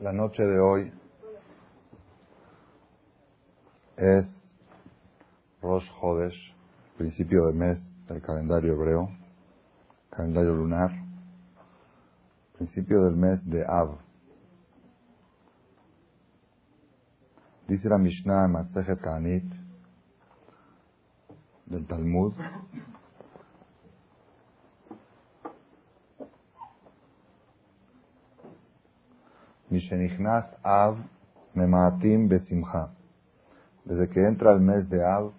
La noche de hoy es Rosh Hodesh, principio de mes del calendario hebreo, calendario lunar, principio del mes de Av. Dice la Mishnah en Masejet del Talmud, Mishenichnas Av Memaatim Besimcha. Desde que entra el mes de Av,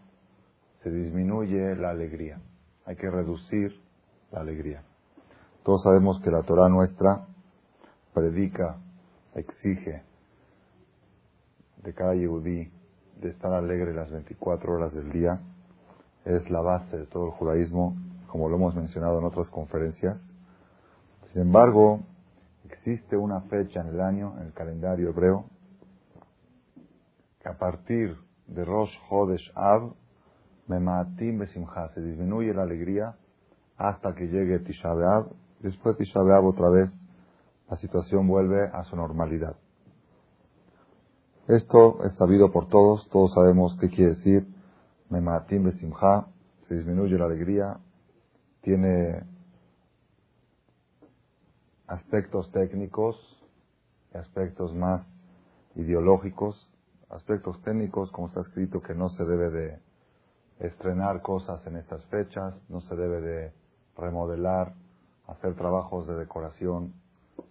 se disminuye la alegría. Hay que reducir la alegría. Todos sabemos que la Torah nuestra predica, exige de cada yehudí de estar alegre las 24 horas del día. Es la base de todo el judaísmo, como lo hemos mencionado en otras conferencias. Sin embargo, existe una fecha en el año, en el calendario hebreo, que a partir de Rosh Hodesh Av, Memaatim Besimcha, se disminuye la alegría hasta que llegue Tisha B'Av. Después de Tisha B'Av otra vez la situación vuelve a su normalidad. Esto es sabido por todos, todos sabemos qué quiere decir Memaatim Besimcha, se disminuye la alegría, tiene aspectos técnicos y aspectos más ideológicos, aspectos técnicos, como está escrito, que no se debe de estrenar cosas en estas fechas, no se debe de remodelar, hacer trabajos de decoración,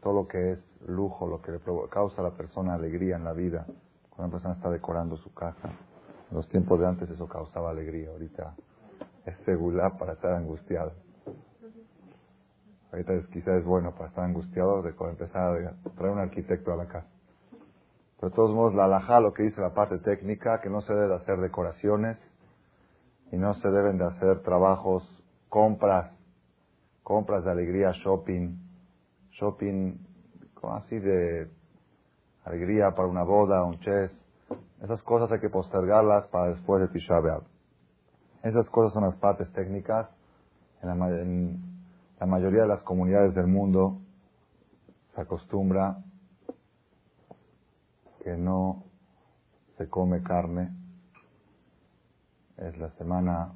todo lo que es lujo, lo que le causa a la persona alegría en la vida, cuando una persona está decorando su casa. En los tiempos de antes eso causaba alegría, ahorita es seguridad para estar angustiado. Ahorita quizás es bueno para estar angustiado de empezar a traer un arquitecto a la casa. Pero de todos modos, la alhaja, lo que dice la parte técnica, que no se debe hacer decoraciones y no se deben de hacer trabajos, compras, compras de alegría, shopping, shopping así de alegría para una boda, un chess. Esas cosas hay que postergarlas para después de Tisha B'Av. Esas cosas son las partes técnicas. En la, en, la mayoría de las comunidades del mundo se acostumbra que no se come carne. Es la semana,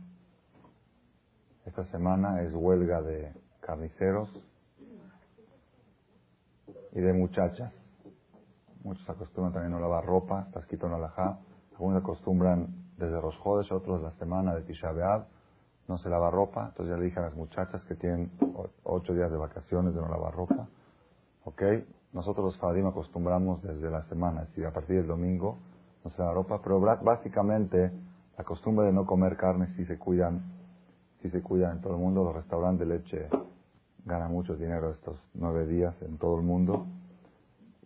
esta semana es huelga de carniceros y de muchachas. Muchos acostumbran también a lavar ropa, escrito en alajá. Algunos acostumbran desde los jodes, otros la semana de Tisha no se lava ropa. Entonces ya le dije a las muchachas que tienen ocho días de vacaciones de no lavar ropa. ¿Ok? Nosotros los Fadim acostumbramos desde la semana, decir, a partir del domingo no se lava ropa, pero básicamente la costumbre de no comer carne si se cuidan, si se cuidan en todo el mundo. Los restaurantes de leche ganan mucho dinero estos nueve días en todo el mundo.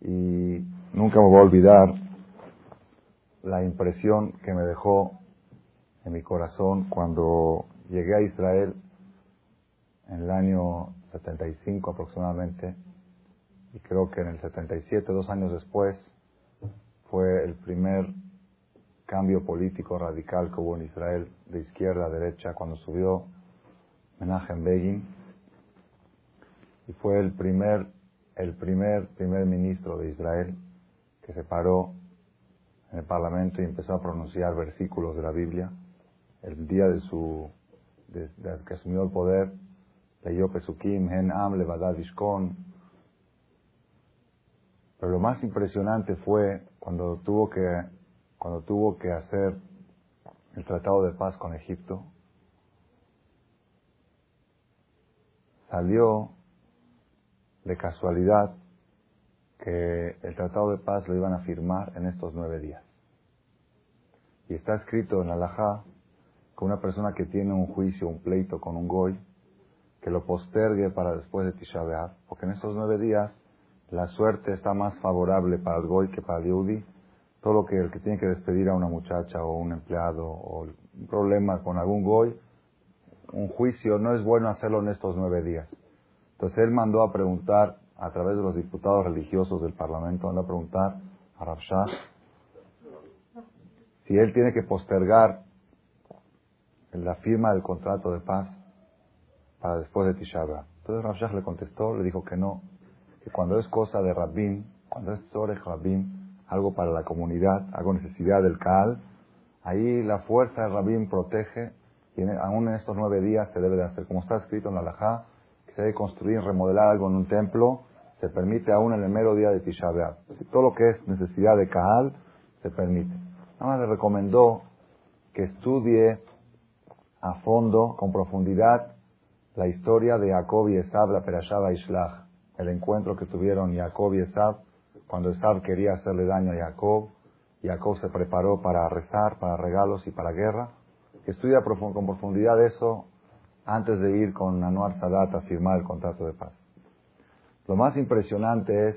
Y nunca me voy a olvidar la impresión que me dejó en mi corazón cuando Llegué a Israel en el año 75 aproximadamente y creo que en el 77, dos años después, fue el primer cambio político radical que hubo en Israel de izquierda a derecha cuando subió Menachem Begin y fue el primer el primer primer ministro de Israel que se paró en el parlamento y empezó a pronunciar versículos de la Biblia. El día de su desde que asumió el poder, leyó Pesukim, Hen Am, Levadad. Pero lo más impresionante fue cuando tuvo que, cuando tuvo que hacer el tratado de paz con Egipto. Salió de casualidad que el tratado de paz lo iban a firmar en estos nueve días. Y está escrito en la Alajá con una persona que tiene un juicio, un pleito con un goy, que lo postergue para después de Tisha B'Av, porque en estos nueve días la suerte está más favorable para el goy que para el yehudi. Todo lo que el que tiene que despedir a una muchacha o un empleado o un problema con algún goy, un juicio no es bueno hacerlo en estos nueve días. Entonces él mandó a preguntar a través de los diputados religiosos del Parlamento, mandó a preguntar a Rabshah si él tiene que postergar la firma del contrato de paz para después de Tisha Entonces Rav le contestó, le dijo que no, que cuando es cosa de Rabbin, cuando es Zorech Rabim, algo para la comunidad, algo necesidad del Kaal, ahí la fuerza de Rabim protege, y aún en estos nueve días se debe de hacer, como está escrito en la Lajá, que se debe construir, remodelar algo en un templo, se permite aún en el mero día de Tisha. Todo lo que es necesidad de Kaal, se permite. Nada más le recomendó que estudie a fondo, con profundidad, la historia de Jacob y Esab, la Perashaba Ishlach, el encuentro que tuvieron Jacob y Esab, cuando Esab quería hacerle daño a Jacob, Jacob se preparó para rezar, para regalos y para guerra. Estudia con profundidad eso antes de ir con Anuar Sadat a firmar el contrato de paz. Lo más impresionante es,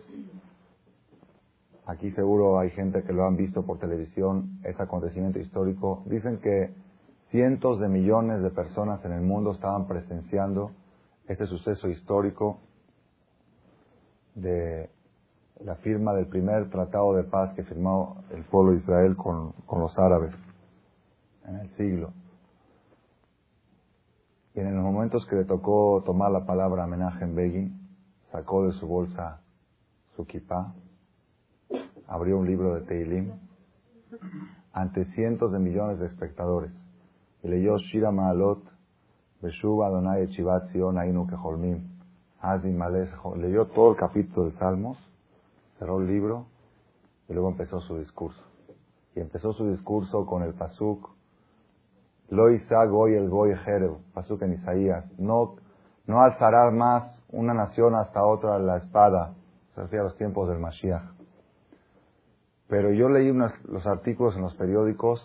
aquí seguro hay gente que lo han visto por televisión, ese acontecimiento histórico, dicen que cientos de millones de personas en el mundo estaban presenciando este suceso histórico de la firma del primer tratado de paz que firmó el pueblo de Israel con, los árabes en el siglo. Y en los momentos que le tocó tomar la palabra homenaje en Begin, sacó de su bolsa su kippah, abrió un libro de Teilim ante cientos de millones de espectadores y leyó Shira Maalot, Beshuv Adonai Chivat Sion Ainu Keholmim, Azim Males, leyó todo el capítulo de Salmos, cerró el libro y luego empezó su discurso. Y empezó su discurso con el Pasuk, Lo Goy el Goy Jereb, Pasuk en Isaías, no, no alzarás más una nación hasta otra la espada, se los tiempos del Mashiach. Pero yo leí los artículos en los periódicos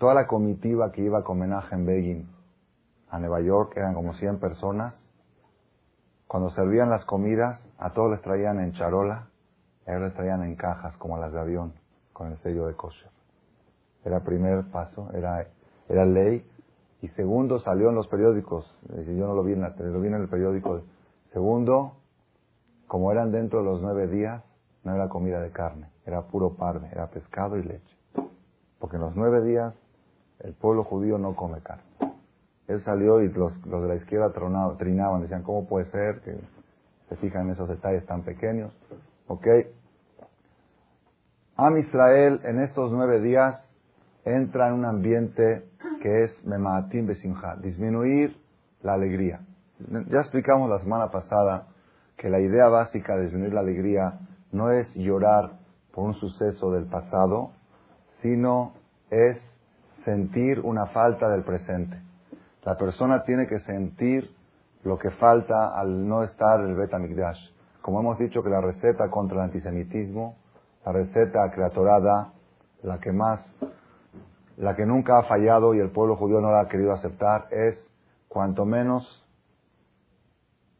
toda la comitiva que iba con en Begin a Nueva York, eran como 100 personas, cuando servían las comidas, a todos les traían en charola, a ellos les traían en cajas, como las de avión, con el sello de kosher. Era primer paso, era, era ley. Y segundo, salió en los periódicos, yo no lo vi en la lo vi en el periódico. Segundo, como eran dentro de los nueve días, no era comida de carne, era puro parme, era pescado y leche. Porque en los nueve días el pueblo judío no come carne. Él salió y los, de la izquierda trinaban, decían, ¿cómo puede ser que se fijan en esos detalles tan pequeños? ¿Ok? Am Israel en estos nueve días entra en un ambiente que es Memaatim Besimha, disminuir la alegría. Ya explicamos la semana pasada que la idea básica de disminuir la alegría no es llorar por un suceso del pasado, sino es sentir una falta del presente. La persona tiene que sentir lo que falta al no estar el Bet Como hemos dicho que la receta contra el antisemitismo, la receta creatorada, la que más, la que nunca ha fallado y el pueblo judío no la ha querido aceptar, es cuanto menos,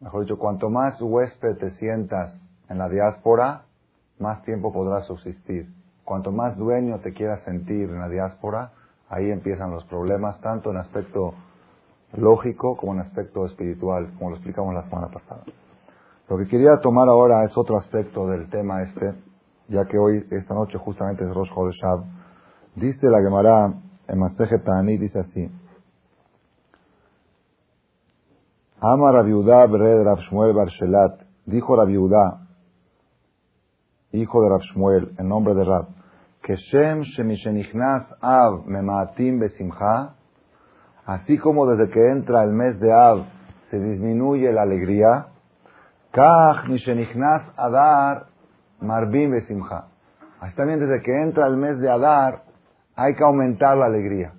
mejor dicho, cuanto más huésped te sientas en la diáspora, más tiempo podrás subsistir. Cuanto más dueño te quieras sentir en la diáspora, Ahí empiezan los problemas, tanto en aspecto lógico como en aspecto espiritual, como lo explicamos la semana pasada. Lo que quería tomar ahora es otro aspecto del tema este, ya que hoy, esta noche, justamente es Rosh Chodeshav. Dice la Gemara en Maseje Tani, dice así. Ama Rabiudá Bered Rav Shmuel Barshelat, dijo Rabiudá, hijo de Rav Shmuel, en nombre de Rab, que Shem Shemishenichnas Av Memaatim Besimcha, así como desde que entra el mes de Av se disminuye la alegría, Kach Mishenichnas Adar Marbim Besimcha. Así también desde que entra el mes de Adar hay que aumentar la alegría.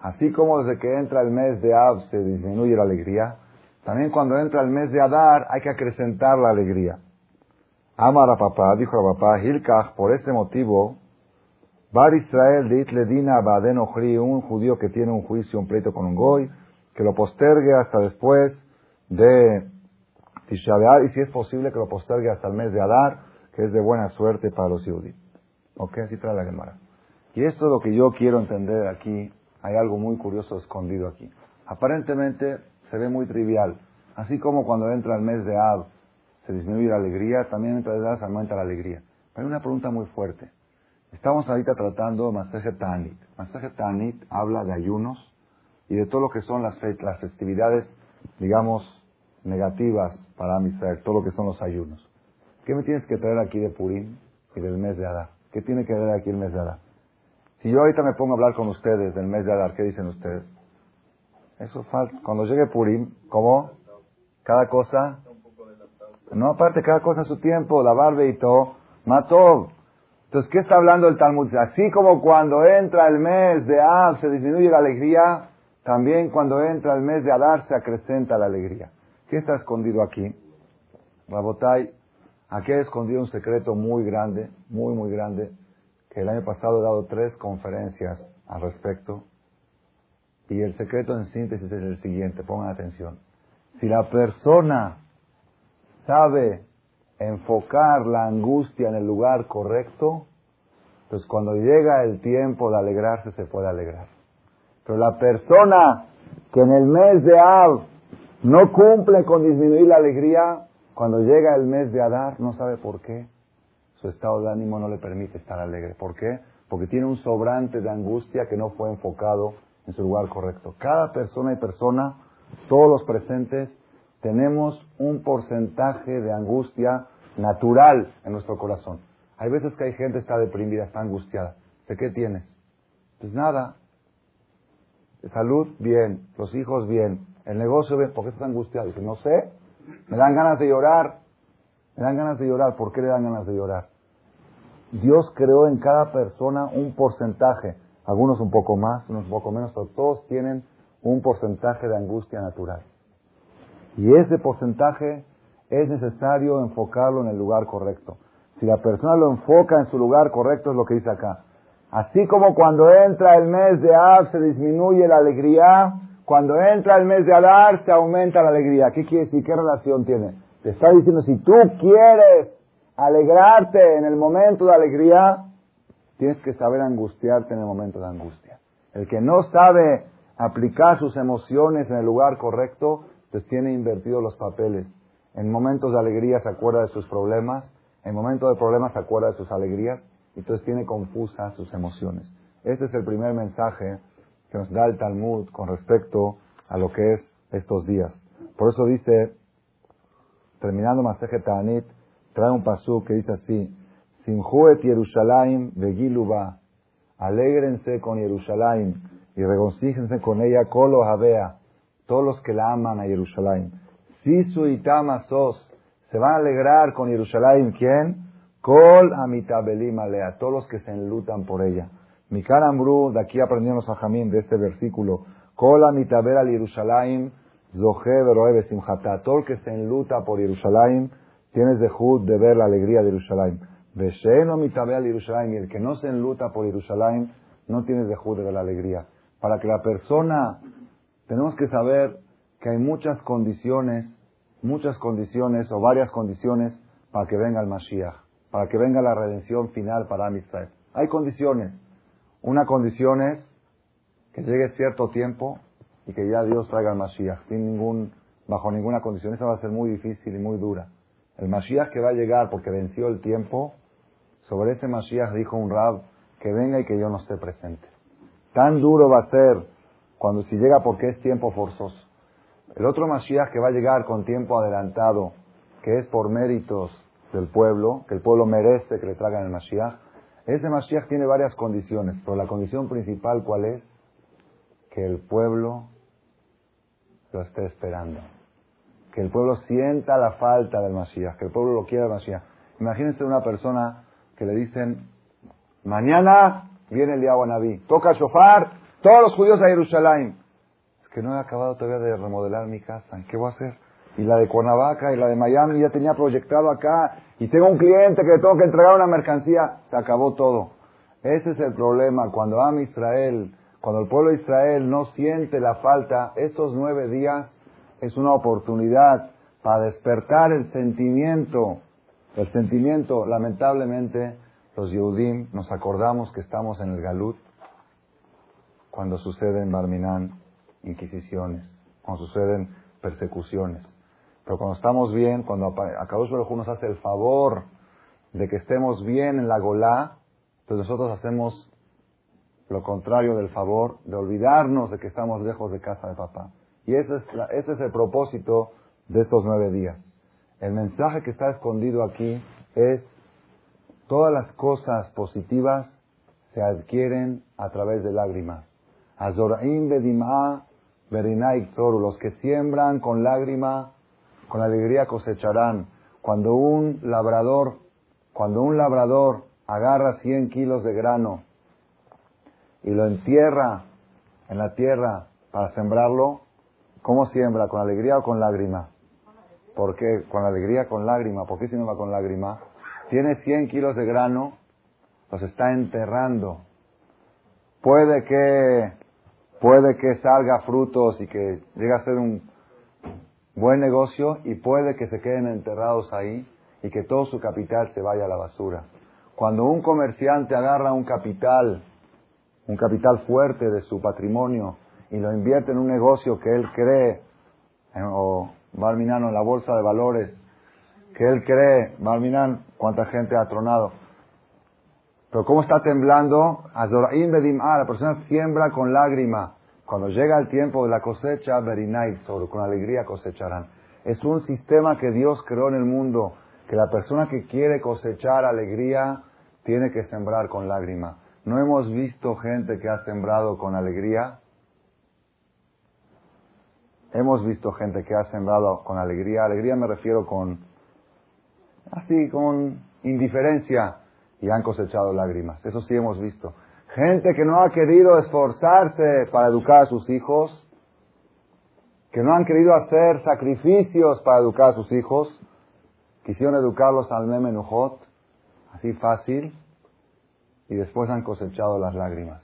Así como desde que entra el mes de Av se disminuye la alegría, también cuando entra el mes de Adar hay que acrecentar la alegría. Amar a papá, dijo a papá, Hilkach, por este motivo, Bar Israel de Itledina Baden un judío que tiene un juicio, un pleito con un goy, que lo postergue hasta después de Tisha y si es posible que lo postergue hasta el mes de Adar, que es de buena suerte para los judíos. Ok, así trae la Gemara. Y esto es lo que yo quiero entender aquí. Hay algo muy curioso escondido aquí. Aparentemente se ve muy trivial. Así como cuando entra el mes de Ad, se disminuye la alegría, también entre se aumenta la alegría. Pero hay una pregunta muy fuerte. Estamos ahorita tratando Masaje Tanit. Masaje Tanit habla de ayunos y de todo lo que son las, las festividades, digamos, negativas para Israel, todo lo que son los ayunos. ¿Qué me tienes que traer aquí de Purim y del mes de Adar? ¿Qué tiene que ver aquí el mes de Adar? Si yo ahorita me pongo a hablar con ustedes del mes de Adar, ¿qué dicen ustedes? Eso falta. Cuando llegue Purim, ¿cómo? Cada cosa. No, aparte, cada cosa a su tiempo. La barbe y todo. Mató. Entonces, ¿qué está hablando el Talmud? Así como cuando entra el mes de Adar se disminuye la alegría, también cuando entra el mes de Adar se acrecenta la alegría. ¿Qué está escondido aquí? Rabotai, aquí he escondido un secreto muy grande, muy, muy grande, que el año pasado he dado tres conferencias al respecto. Y el secreto en síntesis es el siguiente, pongan atención. Si la persona sabe enfocar la angustia en el lugar correcto, pues cuando llega el tiempo de alegrarse se puede alegrar. Pero la persona que en el mes de Av no cumple con disminuir la alegría, cuando llega el mes de Adar no sabe por qué. Su estado de ánimo no le permite estar alegre. ¿Por qué? Porque tiene un sobrante de angustia que no fue enfocado en su lugar correcto. Cada persona y persona, todos los presentes, tenemos un porcentaje de angustia natural en nuestro corazón. Hay veces que hay gente que está deprimida, está angustiada. ¿De qué tienes? Pues nada. salud, bien. Los hijos, bien. El negocio, bien. ¿Por qué estás angustiado? Dice, no sé. Me dan ganas de llorar. Me dan ganas de llorar. ¿Por qué le dan ganas de llorar? Dios creó en cada persona un porcentaje. Algunos un poco más, unos un poco menos, pero todos tienen un porcentaje de angustia natural. Y ese porcentaje es necesario enfocarlo en el lugar correcto. Si la persona lo enfoca en su lugar correcto, es lo que dice acá. Así como cuando entra el mes de Ab se disminuye la alegría, cuando entra el mes de Adar se aumenta la alegría. ¿Qué quiere decir? ¿Qué relación tiene? Te está diciendo, si tú quieres alegrarte en el momento de alegría, tienes que saber angustiarte en el momento de angustia. El que no sabe aplicar sus emociones en el lugar correcto, pues tiene invertido los papeles. En momentos de alegría se acuerda de sus problemas, en momentos de problemas se acuerda de sus alegrías, y entonces tiene confusas sus emociones. Este es el primer mensaje que nos da el Talmud con respecto a lo que es estos días. Por eso dice, terminando Maseje Ta'anit, trae un pasú que dice así, Sinjuet Yerushalayim Begiluba, alégrense con Yerushalayim y regocíjense con ella, Kolo Habea, todos los que la aman a Yerushalayim. Sisu y Tamasos, se van a alegrar con Yerushalayim, ¿quién? Kol Amitabelim Alea, todos los que se enlutan por ella. Mikar Amru, de aquí aprendimos a Jamín de este versículo, Kola mitaber al Yerushalayim, Zohe veroe simchata. Todo el que se enluta por Yerushalayim, tienes de Jud de ver la alegría de Yerushalayim. Vesheno mitaber al Yerushalayim, y el que no se enluta por Yerushalayim, no tienes de Jud de ver la alegría. Para que la persona, tenemos que saber que hay muchas condiciones, muchas condiciones o varias condiciones para que venga el Mashiach, para que venga la redención final para Amisrael. Hay condiciones. Una condición es que llegue cierto tiempo y que ya Dios traiga el Mashiach, sin ningún, bajo ninguna condición. Esa va a ser muy difícil y muy dura. El Mashiach que va a llegar porque venció el tiempo, sobre ese Mashiach dijo un Rab que venga y que yo no esté presente. Tan duro va a ser cuando si llega porque es tiempo forzoso. El otro Mashiach que va a llegar con tiempo adelantado, que es por méritos del pueblo, que el pueblo merece que le traigan el Mashiach, ese Mashiach tiene varias condiciones, pero la condición principal, ¿cuál es? Que el pueblo lo esté esperando. Que el pueblo sienta la falta del Mashiach, que el pueblo lo quiera el Mashiach. Imagínense una persona que le dicen, mañana viene el Naví, toca shofar, todos los judíos a Jerusalén. Es que no he acabado todavía de remodelar mi casa, ¿qué voy a hacer? Y la de Cuernavaca y la de Miami ya tenía proyectado acá, y tengo un cliente que tengo que entregar una mercancía, se acabó todo. Ese es el problema. Cuando ama Israel, cuando el pueblo de Israel no siente la falta, estos nueve días es una oportunidad para despertar el sentimiento. El sentimiento, lamentablemente, los Yehudim nos acordamos que estamos en el Galut cuando suceden Barminán inquisiciones, cuando suceden persecuciones. Pero cuando estamos bien, cuando Akadosh Baruj nos hace el favor de que estemos bien en la Golá, entonces nosotros hacemos lo contrario del favor, de olvidarnos de que estamos lejos de casa de papá. Y ese es, ese es el propósito de estos nueve días. El mensaje que está escondido aquí es todas las cosas positivas se adquieren a través de lágrimas. Azoraim bedim'a los que siembran con lágrima, con alegría cosecharán. Cuando un labrador, cuando un labrador agarra 100 kilos de grano y lo entierra en la tierra para sembrarlo, ¿cómo siembra? ¿Con alegría o con lágrima? ¿Por qué? Con alegría, con lágrima. ¿Por qué siembra con lágrima? Tiene 100 kilos de grano, los está enterrando. Puede que, puede que salga frutos y que llegue a ser un buen negocio y puede que se queden enterrados ahí y que todo su capital se vaya a la basura. Cuando un comerciante agarra un capital, un capital fuerte de su patrimonio y lo invierte en un negocio que él cree, o Balminan en la bolsa de valores, que él cree, Balminan, cuánta gente ha tronado. Pero cómo está temblando, Azoraim Bedim la persona siembra con lágrima. Cuando llega el tiempo de la cosecha, sobre con alegría cosecharán. Es un sistema que Dios creó en el mundo, que la persona que quiere cosechar alegría tiene que sembrar con lágrima. ¿No hemos visto gente que ha sembrado con alegría? Hemos visto gente que ha sembrado con alegría. Alegría me refiero con, así, con indiferencia y han cosechado lágrimas. Eso sí hemos visto. Gente que no ha querido esforzarse para educar a sus hijos, que no han querido hacer sacrificios para educar a sus hijos, quisieron educarlos al Memenujot, así fácil, y después han cosechado las lágrimas.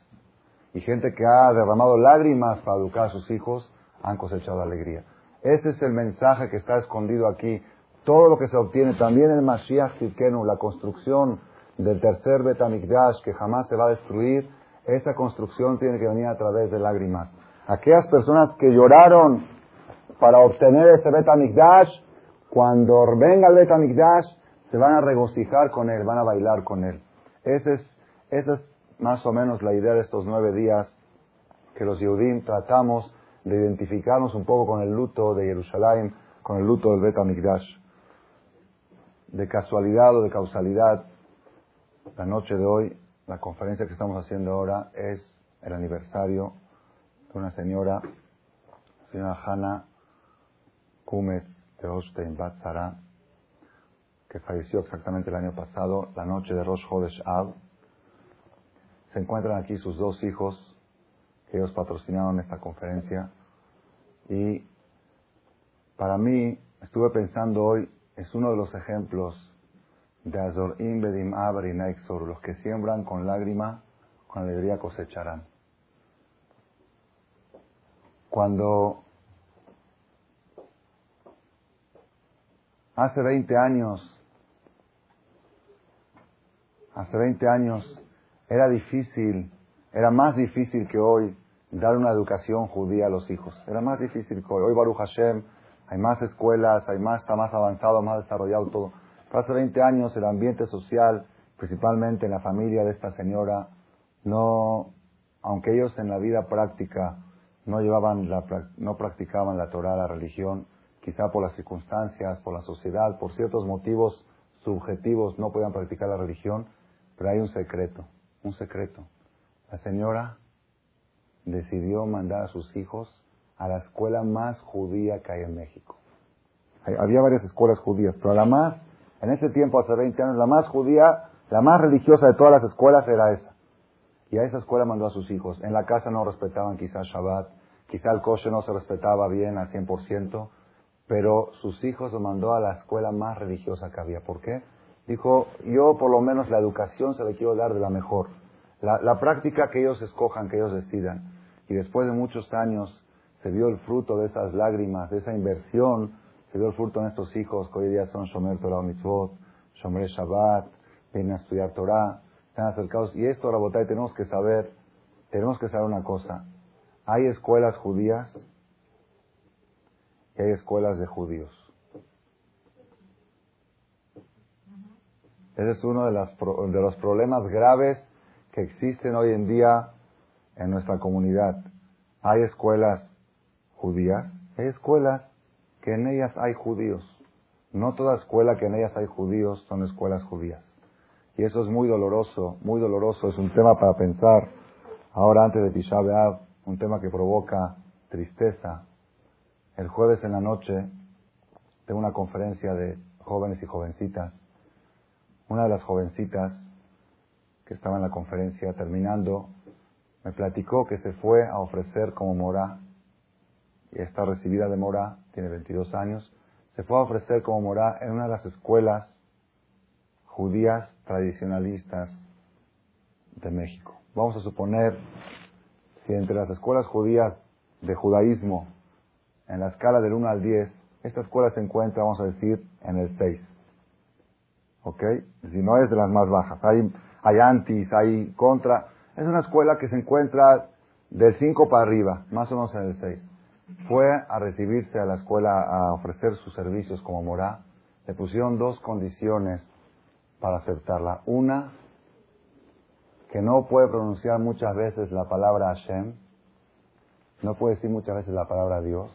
Y gente que ha derramado lágrimas para educar a sus hijos, han cosechado alegría. Ese es el mensaje que está escondido aquí. Todo lo que se obtiene, también el Mashiach Tzidkenu, la construcción del tercer Betamikdash que jamás se va a destruir, esa construcción tiene que venir a través de lágrimas. Aquellas personas que lloraron para obtener ese Betamikdash, cuando venga el Betamikdash, se van a regocijar con él, van a bailar con él. Esa es, esa es más o menos la idea de estos nueve días que los Yehudim tratamos de identificarnos un poco con el luto de Jerusalén, con el luto del Bet De casualidad o de causalidad, la noche de hoy, la conferencia que estamos haciendo ahora es el aniversario de una señora, señora Hanna Kumetz de Ostein Batzara, que falleció exactamente el año pasado, la noche de Rosh Chodesh Av. Se encuentran aquí sus dos hijos, ellos patrocinaron esta conferencia. Y para mí, estuve pensando hoy, es uno de los ejemplos de Azor Bedim Abri los que siembran con lágrima, con alegría cosecharán. Cuando hace 20 años, hace 20 años era difícil, era más difícil que hoy dar una educación judía a los hijos. Era más difícil que hoy. Hoy Baruch Hashem, hay más escuelas, hay más, está más avanzado, más desarrollado todo. Hace 20 años el ambiente social, principalmente en la familia de esta señora, no, aunque ellos en la vida práctica no llevaban no practicaban la Torah, la religión, quizá por las circunstancias, por la sociedad, por ciertos motivos subjetivos no podían practicar la religión, pero hay un secreto, un secreto. La señora decidió mandar a sus hijos a la escuela más judía que hay en México. había varias escuelas judías, pero la más, en ese tiempo, hace 20 años, la más judía, la más religiosa de todas las escuelas era esa. Y a esa escuela mandó a sus hijos. En la casa no respetaban quizá Shabbat, quizá el coche no se respetaba bien al 100%, pero sus hijos lo mandó a la escuela más religiosa que había. ¿Por qué? Dijo, yo por lo menos la educación se le quiero dar de la mejor. la práctica que ellos escojan, que ellos decidan. Y después de muchos años se vio el fruto de esas lágrimas, de esa inversión, se vio el fruto en estos hijos que hoy día son Shomer Torah Mitzvot, Shomer Shabbat, vienen a estudiar Torah, están acercados. Y esto, Rabotay, tenemos que saber, tenemos que saber una cosa. Hay escuelas judías y hay escuelas de judíos. Ese es uno de, las, de los problemas graves que existen hoy en día en nuestra comunidad hay escuelas judías, hay escuelas que en ellas hay judíos. No toda escuela que en ellas hay judíos son escuelas judías. Y eso es muy doloroso, muy doloroso. Es un tema para pensar. Ahora antes de Tisha B'Av, un tema que provoca tristeza. El jueves en la noche tengo una conferencia de jóvenes y jovencitas. Una de las jovencitas que estaba en la conferencia terminando me platicó que se fue a ofrecer como mora y está recibida de mora, tiene 22 años, se fue a ofrecer como mora en una de las escuelas judías tradicionalistas de México. Vamos a suponer si entre las escuelas judías de judaísmo, en la escala del 1 al 10, esta escuela se encuentra, vamos a decir, en el 6. ¿Ok? Si no es de las más bajas. Hay, hay antis, hay contra. Es una escuela que se encuentra del 5 para arriba, más o menos en el 6. Fue a recibirse a la escuela a ofrecer sus servicios como morá. Le pusieron dos condiciones para aceptarla. Una, que no puede pronunciar muchas veces la palabra Hashem, no puede decir muchas veces la palabra Dios,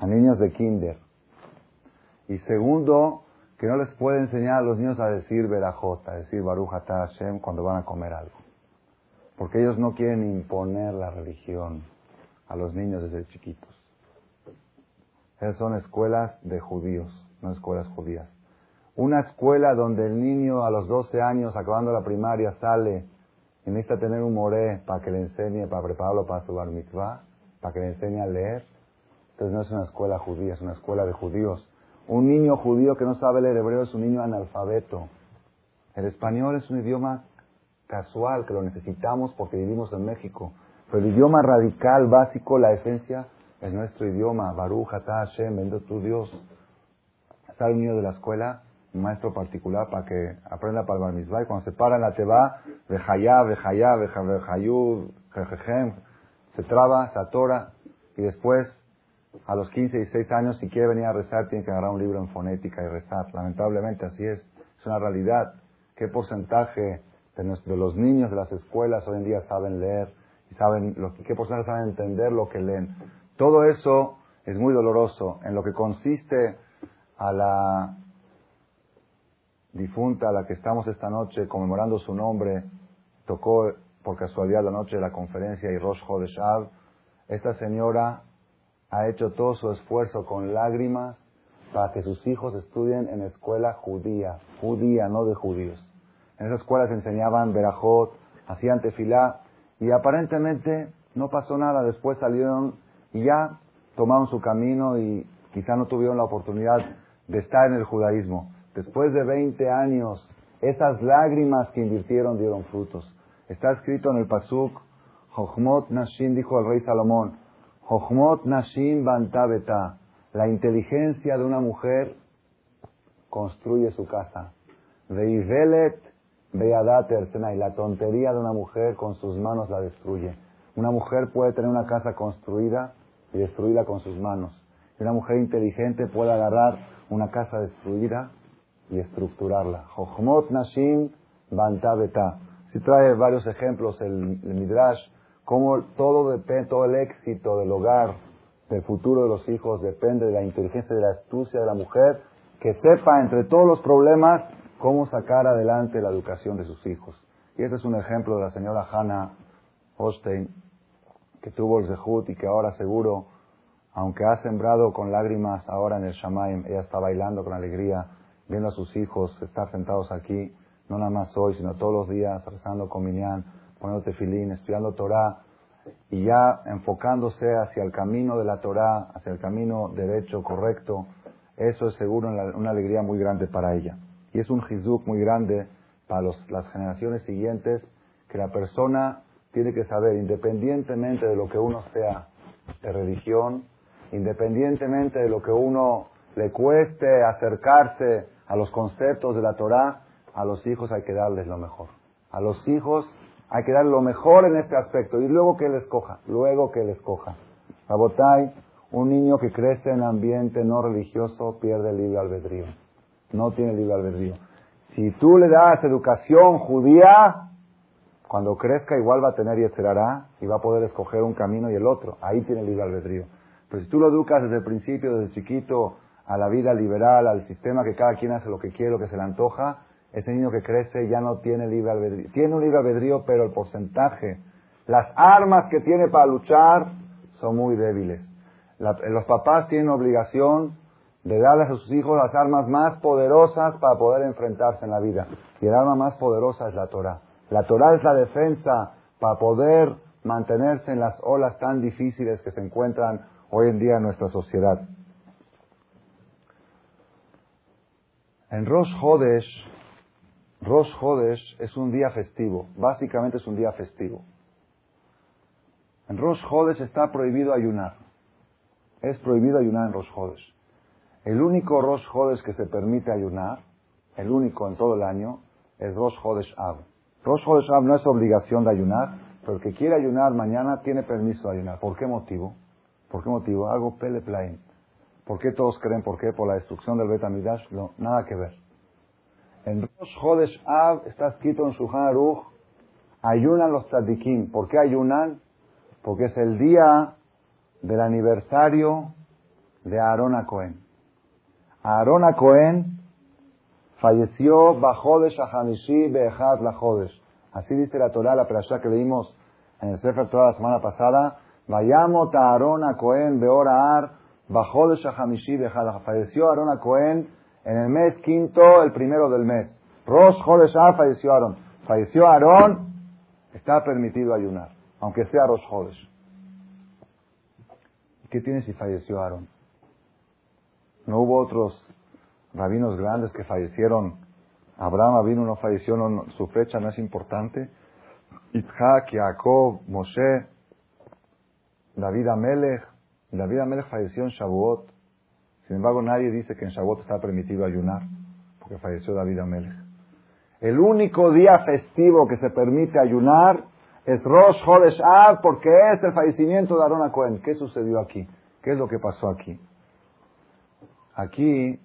a niños de kinder. Y segundo, que no les puede enseñar a los niños a decir Berajot, a decir Baruch Hashem cuando van a comer algo. Porque ellos no quieren imponer la religión a los niños desde chiquitos. Esas son escuelas de judíos, no escuelas judías. Una escuela donde el niño a los 12 años, acabando la primaria, sale y necesita tener un moré para que le enseñe, para prepararlo para su bar mitzvah, para que le enseñe a leer. Entonces no es una escuela judía, es una escuela de judíos un niño judío que no sabe leer hebreo es un niño analfabeto. El español es un idioma casual, que lo necesitamos porque vivimos en México. Pero el idioma radical, básico, la esencia, es nuestro idioma. Baruch, Atah, Hashem, bendito tu Dios. Sale un niño de la escuela, un maestro particular, para que aprenda para el Y cuando se para en la teba, vejayá, vejayá, vejayú, jejejem, se traba, se atora, y después a los 15 y 16 años, si quiere venir a rezar, tiene que agarrar un libro en fonética y rezar. Lamentablemente así es. Es una realidad. ¿Qué porcentaje de, los niños de las escuelas hoy en día saben leer? Saben lo, ¿Qué porcentaje saben entender lo que leen? Todo eso es muy doloroso. En lo que consiste a la difunta a la que estamos esta noche conmemorando su nombre, tocó por casualidad la noche de la conferencia y Rosh Hodeshav, esta señora ha hecho todo su esfuerzo con lágrimas para que sus hijos estudien en escuela judía, judía, no de judíos. En esa escuela se enseñaban Berajot, hacían tefilá, y aparentemente no pasó nada. Después salieron y ya tomaron su camino y quizá no tuvieron la oportunidad de estar en el judaísmo. Después de 20 años, esas lágrimas que invirtieron dieron frutos. Está escrito en el Pasuk, Jochmot Nashim, dijo el rey Salomón, Jochmot Nashim Bantabeta. La inteligencia de una mujer construye su casa. Veivelet Beadat Y la tontería de una mujer con sus manos la destruye. Una mujer puede tener una casa construida y destruirla con sus manos. Y una mujer inteligente puede agarrar una casa destruida y estructurarla. Jochmot Nashim Bantabeta. Si trae varios ejemplos el, el Midrash cómo todo depende, todo el éxito del hogar, del futuro de los hijos, depende de la inteligencia y de la astucia de la mujer, que sepa entre todos los problemas cómo sacar adelante la educación de sus hijos. Y ese es un ejemplo de la señora Hannah Hostein, que tuvo el Zehut y que ahora seguro, aunque ha sembrado con lágrimas ahora en el Shamaim, ella está bailando con alegría, viendo a sus hijos estar sentados aquí, no nada más hoy, sino todos los días, rezando con Minyan, poniendo tefilín, estudiando Torah y ya enfocándose hacia el camino de la Torah, hacia el camino derecho, correcto, eso es seguro una alegría muy grande para ella. Y es un jizuk muy grande para las generaciones siguientes que la persona tiene que saber, independientemente de lo que uno sea de religión, independientemente de lo que uno le cueste acercarse a los conceptos de la Torah, a los hijos hay que darles lo mejor. A los hijos hay que dar lo mejor en este aspecto y luego que él escoja, luego que él escoja. Rabotai, un niño que crece en ambiente no religioso pierde el libre albedrío. No tiene libre albedrío. Si tú le das educación judía, cuando crezca igual va a tener y esperará y va a poder escoger un camino y el otro. Ahí tiene libre albedrío. Pero si tú lo educas desde el principio, desde chiquito, a la vida liberal, al sistema que cada quien hace lo que quiere, lo que se le antoja, ese niño que crece ya no tiene libre albedrío. Tiene un libre albedrío, pero el porcentaje, las armas que tiene para luchar son muy débiles. los papás tienen obligación de darles a sus hijos las armas más poderosas para poder enfrentarse en la vida. Y el arma más poderosa es la Torah. La Torah es la defensa para poder mantenerse en las olas tan difíciles que se encuentran hoy en día en nuestra sociedad. En Rosh Hodesh, Rosh Hodesh es un día festivo, básicamente es un día festivo. En Rosh Hodesh está prohibido ayunar. Es prohibido ayunar en Rosh Hodesh. El único Rosh Hodesh que se permite ayunar, el único en todo el año, es Rosh Hodesh Av. Rosh Hodesh Av no es obligación de ayunar, pero el que quiere ayunar mañana tiene permiso de ayunar. ¿Por qué motivo? ¿Por qué motivo? Algo peleplain. ¿Por qué todos creen? ¿Por qué? Por la destrucción del Betamidash. No, nada que ver. En Rosh Hodesh Av está escrito en Shulchan Aruch, ayunan los tzadikim. ¿Por qué ayunan? Porque es el día del aniversario de Aarón a Cohen. Aarón a Cohen falleció bajo de Shahamishi Be'echad la Así dice la Torah, la perashá que leímos en el Sefer Torah la semana pasada. Vayamos a Aarón a Cohen Beoraar Bajó de Shahamishi Falleció Aarón a Cohen en el mes quinto, el primero del mes. Rosh Hodeshah falleció Aarón. Falleció Aarón, está permitido ayunar, aunque sea Rosh Hodesh. ¿Qué tiene si falleció Aarón? No hubo otros rabinos grandes que fallecieron. Abraham vino, no falleció, su fecha no es importante. Itzhak, Jacob, Moshe, David Amelech, David Amelech falleció en Shavuot. Sin embargo, nadie dice que en Shavuot está permitido ayunar, porque falleció David Amelech. El único día festivo que se permite ayunar es Rosh Chodesh Av, porque es el fallecimiento de Aaron Cohen. ¿Qué sucedió aquí? ¿Qué es lo que pasó aquí? Aquí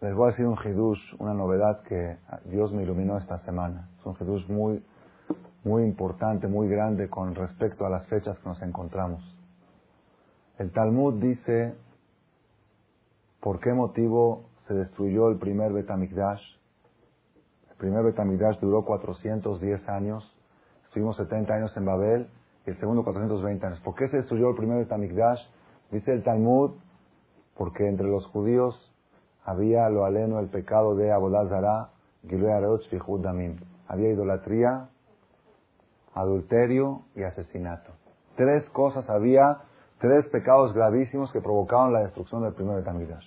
les voy a decir un hidush, una novedad que Dios me iluminó esta semana. Es un hidush muy muy importante, muy grande con respecto a las fechas que nos encontramos. El Talmud dice por qué motivo se destruyó el primer Betamikdash. El primer Betamikdash duró 410 años, estuvimos 70 años en Babel y el segundo 420 años. ¿Por qué se destruyó el primer Betamikdash? Dice el Talmud, porque entre los judíos había lo aleno el pecado de Abodazara. Había idolatría, adulterio y asesinato. Tres cosas había, tres pecados gravísimos que provocaron la destrucción del primer Betamigdash.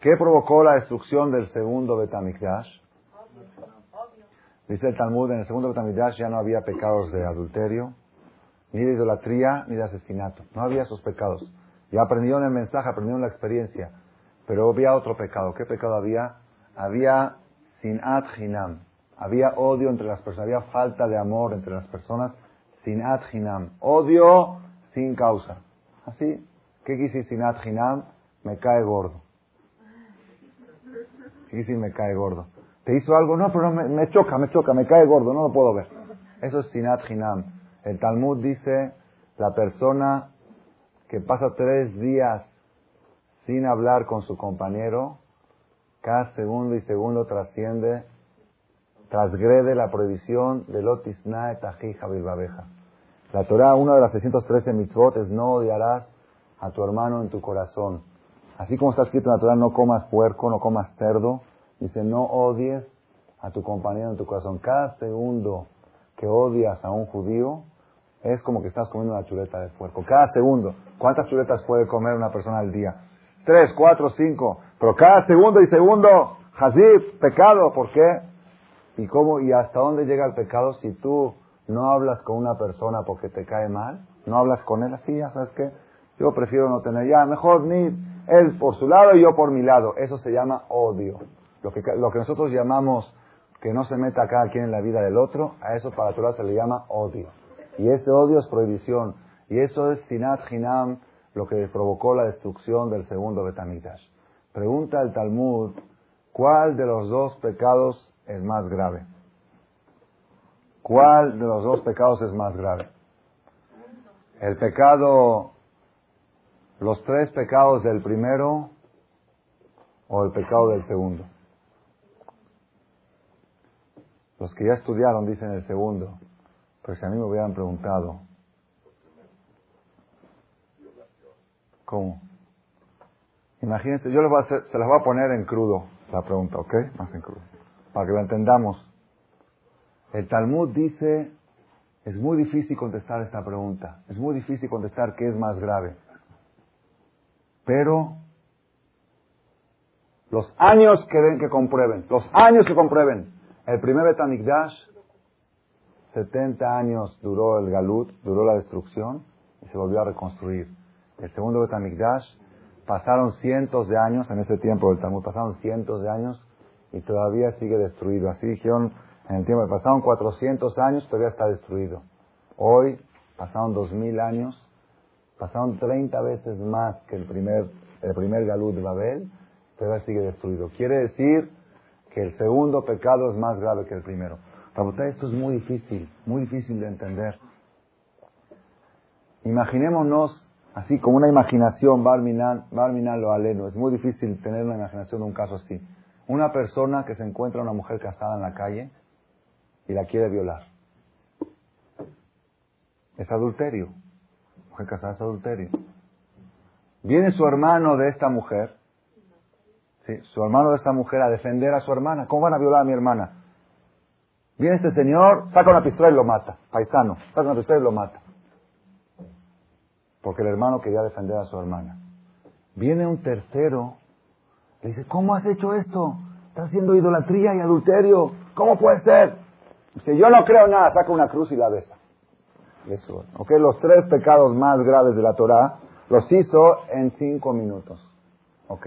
¿Qué provocó la destrucción del segundo Betamigdash? Dice el Talmud, en el segundo Betamigdash ya no había pecados de adulterio, ni de idolatría, ni de asesinato. No había esos pecados. Ya aprendieron el mensaje, aprendieron la experiencia. Pero había otro pecado. ¿Qué pecado había? Había sinat hinam. Había odio entre las personas, había falta de amor entre las personas, sin hinam. Odio sin causa. Así, ¿qué quise sin hinam? Me cae gordo. ¿Qué quise me cae gordo? ¿Te hizo algo? No, pero me, choca, me choca, me cae gordo, no lo puedo ver. Eso es sinat hinam. El Talmud dice, la persona que pasa tres días sin hablar con su compañero, cada segundo y segundo trasciende transgrede la prohibición de Lotis Tajija Bilbabeja. La Torah, una de las 613 mitzvot es no odiarás a tu hermano en tu corazón. Así como está escrito en la Torah, no comas puerco, no comas cerdo, dice no odies a tu compañero en tu corazón. Cada segundo que odias a un judío es como que estás comiendo una chuleta de puerco. Cada segundo. ¿Cuántas chuletas puede comer una persona al día? Tres, cuatro, cinco. Pero cada segundo y segundo, Hazib, pecado. ¿Por qué? ¿Y cómo y hasta dónde llega el pecado si tú no hablas con una persona porque te cae mal? ¿No hablas con él así? ¿Ya sabes qué? Yo prefiero no tener ya, mejor ni él por su lado y yo por mi lado. Eso se llama odio. Lo que, lo que nosotros llamamos que no se meta cada quien en la vida del otro, a eso para Torah se le llama odio. Y ese odio es prohibición. Y eso es sinat hinam, lo que provocó la destrucción del segundo Betamigdash. Pregunta el Talmud, ¿cuál de los dos pecados es más grave? ¿Cuál de los dos pecados es más grave? El pecado, los tres pecados del primero o el pecado del segundo. Los que ya estudiaron dicen el segundo, pero si a mí me hubieran preguntado, ¿cómo? Imagínense, yo les voy a hacer, se las voy a poner en crudo la pregunta, ¿ok? Más en crudo, para que lo entendamos. El Talmud dice, es muy difícil contestar esta pregunta, es muy difícil contestar qué es más grave. Pero los años que den que comprueben, los años que comprueben, el primer Betamikdash, 70 años duró el Galut, duró la destrucción y se volvió a reconstruir. El segundo Betamikdash, pasaron cientos de años, en ese tiempo del Talmud pasaron cientos de años y todavía sigue destruido. Así dijeron en el tiempo, pasaron 400 años, todavía está destruido. Hoy, pasaron 2000 años, pasaron 30 veces más que el primer, el primer Galut de Babel, todavía sigue destruido. Quiere decir que el segundo pecado es más grave que el primero. Para esto es muy difícil, muy difícil de entender. Imaginémonos así como una imaginación, Barminan, Barminan lo aleno. Es muy difícil tener una imaginación de un caso así. Una persona que se encuentra una mujer casada en la calle y la quiere violar. Es adulterio. Mujer casada es adulterio. Viene su hermano de esta mujer su hermano de esta mujer a defender a su hermana. ¿Cómo van a violar a mi hermana? Viene este señor, saca una pistola y lo mata. Paisano, saca una pistola y lo mata. Porque el hermano quería defender a su hermana. Viene un tercero, le dice, ¿cómo has hecho esto? Estás haciendo idolatría y adulterio. ¿Cómo puede ser? Dice, yo no creo nada, saca una cruz y la besa. Eso. ¿Ok? Los tres pecados más graves de la Torah los hizo en cinco minutos. ¿Ok?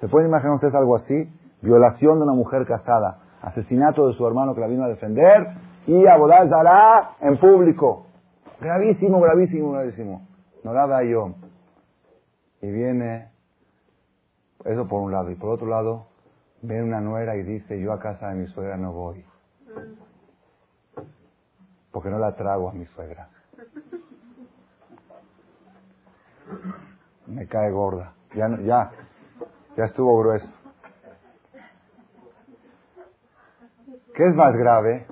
¿Se pueden imaginar ustedes algo así? Violación de una mujer casada, asesinato de su hermano que la vino a defender y abodaz dará en público. Gravísimo, gravísimo, gravísimo. No la da yo. Y viene, eso por un lado. Y por otro lado, viene una nuera y dice, yo a casa de mi suegra no voy. Porque no la trago a mi suegra. Me cae gorda. Ya, ya, ya estuvo grueso. ¿Qué es más grave?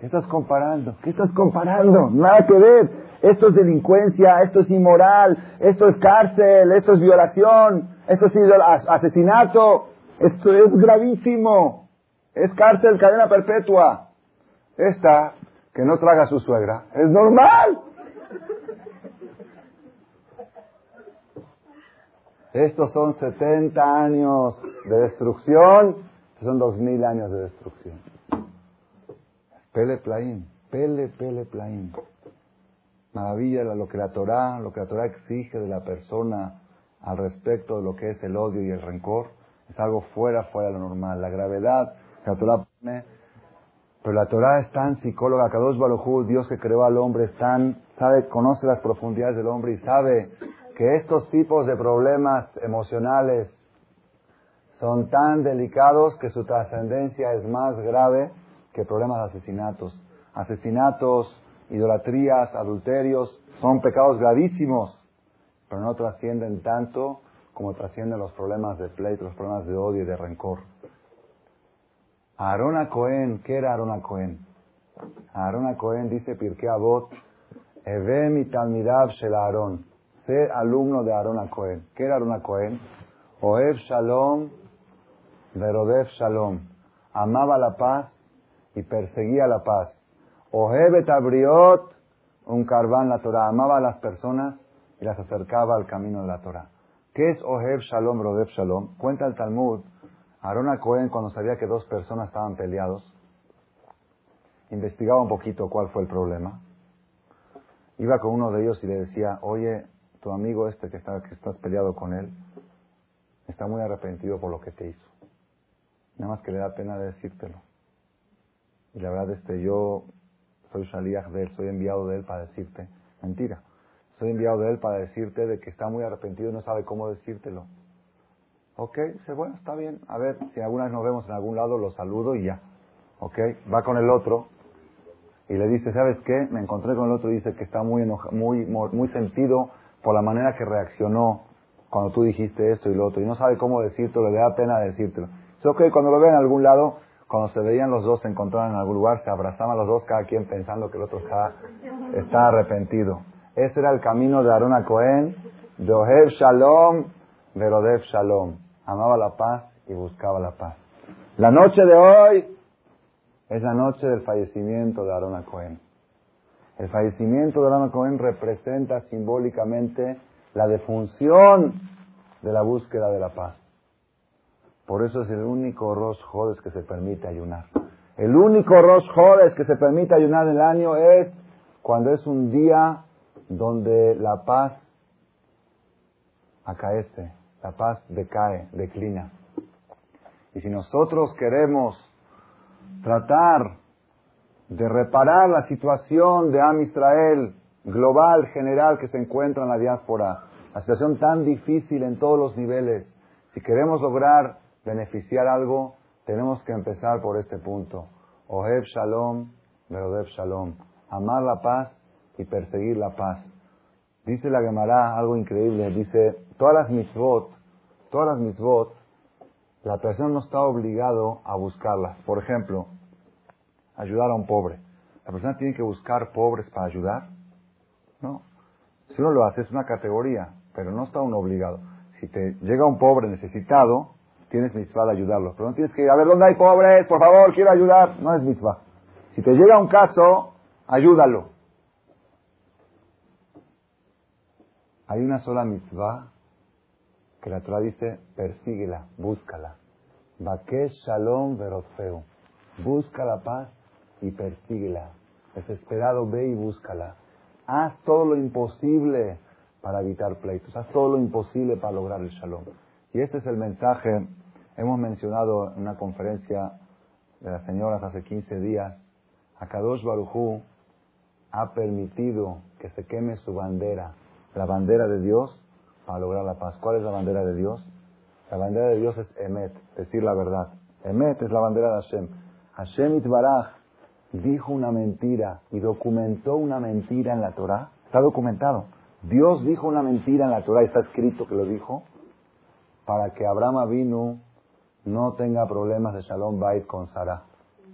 ¿Qué estás comparando? ¿Qué estás comparando? Nada que ver. Esto es delincuencia, esto es inmoral, esto es cárcel, esto es violación, esto es asesinato, esto es gravísimo. Es cárcel, cadena perpetua. Esta, que no traga su suegra, es normal. Estos son 70 años de destrucción, son 2000 años de destrucción. Pele Plaim, Pele, Pele Plaim. Maravilla lo que la Torah, lo que la Torah exige de la persona al respecto de lo que es el odio y el rencor, es algo fuera, fuera de lo normal. La gravedad que la Torah pone, pero la Torah es tan psicóloga, Kadosh Baruj Dios que creó al hombre, es tan, sabe, conoce las profundidades del hombre y sabe que estos tipos de problemas emocionales son tan delicados que su trascendencia es más grave que problemas de asesinatos. Asesinatos, idolatrías, adulterios, son pecados gravísimos, pero no trascienden tanto como trascienden los problemas de pleito, los problemas de odio y de rencor. Aarona Cohen, ¿qué era Aarona Cohen? Aarona Cohen dice Pirkei Avot, Evem y Talmidav Shel Aaron ser alumno de Aaron Cohen. ¿Qué era Aaron Cohen? Oev Shalom, Verodev Shalom. Amaba la paz y perseguía la paz. Oev Abriot, un carbán la Torah. Amaba a las personas y las acercaba al camino de la Torah. ¿Qué es Ohev Shalom, Verodev Shalom? Cuenta el Talmud. Aaron Cohen, cuando sabía que dos personas estaban peleados, investigaba un poquito cuál fue el problema. Iba con uno de ellos y le decía, oye, tu amigo este que, está, que estás peleado con él está muy arrepentido por lo que te hizo. Nada más que le da pena de decírtelo. Y la verdad, este, yo soy shaliach de él, soy enviado de él para decirte. Mentira. Soy enviado de él para decirte de que está muy arrepentido y no sabe cómo decírtelo. Ok, dice, bueno, está bien. A ver, si alguna vez nos vemos en algún lado, lo saludo y ya. Ok, va con el otro. y le dice, ¿sabes qué? Me encontré con el otro y dice que está muy, muy, muy sentido por la manera que reaccionó cuando tú dijiste esto y lo otro, y no sabe cómo decírtelo, le da pena decírtelo. Dice, ok, cuando lo vean en algún lado, cuando se veían los dos, se encontraban en algún lugar, se abrazaban los dos, cada quien pensando que el otro está, está arrepentido. Ese era el camino de Arona Cohen, de Ohev Shalom, Verodev Shalom. Amaba la paz y buscaba la paz. La noche de hoy es la noche del fallecimiento de Arona Cohen. El fallecimiento de Arona Cohen representa simbólicamente la defunción de la búsqueda de la paz. Por eso es el único Rosh Jodes que se permite ayunar. El único Rosh Jodes que se permite ayunar en el año es cuando es un día donde la paz acaece, la paz decae, declina. Y si nosotros queremos tratar de reparar la situación de Am Israel global, general, que se encuentra en la diáspora, la situación tan difícil en todos los niveles, si queremos lograr beneficiar algo, tenemos que empezar por este punto. Ohev Shalom, Verodev Shalom. Amar la paz y perseguir la paz. Dice la Gemara algo increíble. Dice, todas las mitzvot, todas las mitzvot, la persona no está obligado a buscarlas. Por ejemplo, ayudar a un pobre. ¿La persona tiene que buscar pobres para ayudar? No. Si uno lo hace es una categoría, pero no está uno obligado. Si te llega un pobre necesitado, tienes mitzvah de ayudarlo. Pero no tienes que a ver dónde hay pobres, por favor, quiero ayudar. No es mitzvah. Si te llega un caso, ayúdalo. Hay una sola mitzvah que la Torah dice, persíguela, búscala. Bakesh shalom verotfeu. Busca la paz y persíguela. Desesperado, ve y búscala. Haz todo lo imposible para evitar pleitos. Haz todo lo imposible para lograr el shalom. Y este es el mensaje Hemos mencionado en una conferencia de las señoras hace 15 días, Akadosh Barujú ha permitido que se queme su bandera, la bandera de Dios, para lograr la paz. ¿Cuál es la bandera de Dios? La bandera de Dios es Emet, decir la verdad. Emet es la bandera de Hashem. Hashem Itbaraj dijo una mentira y documentó una mentira en la Torah. Está documentado. Dios dijo una mentira en la Torah, está escrito que lo dijo, para que Abraham vino no tenga problemas de Shalom Bait con Sara.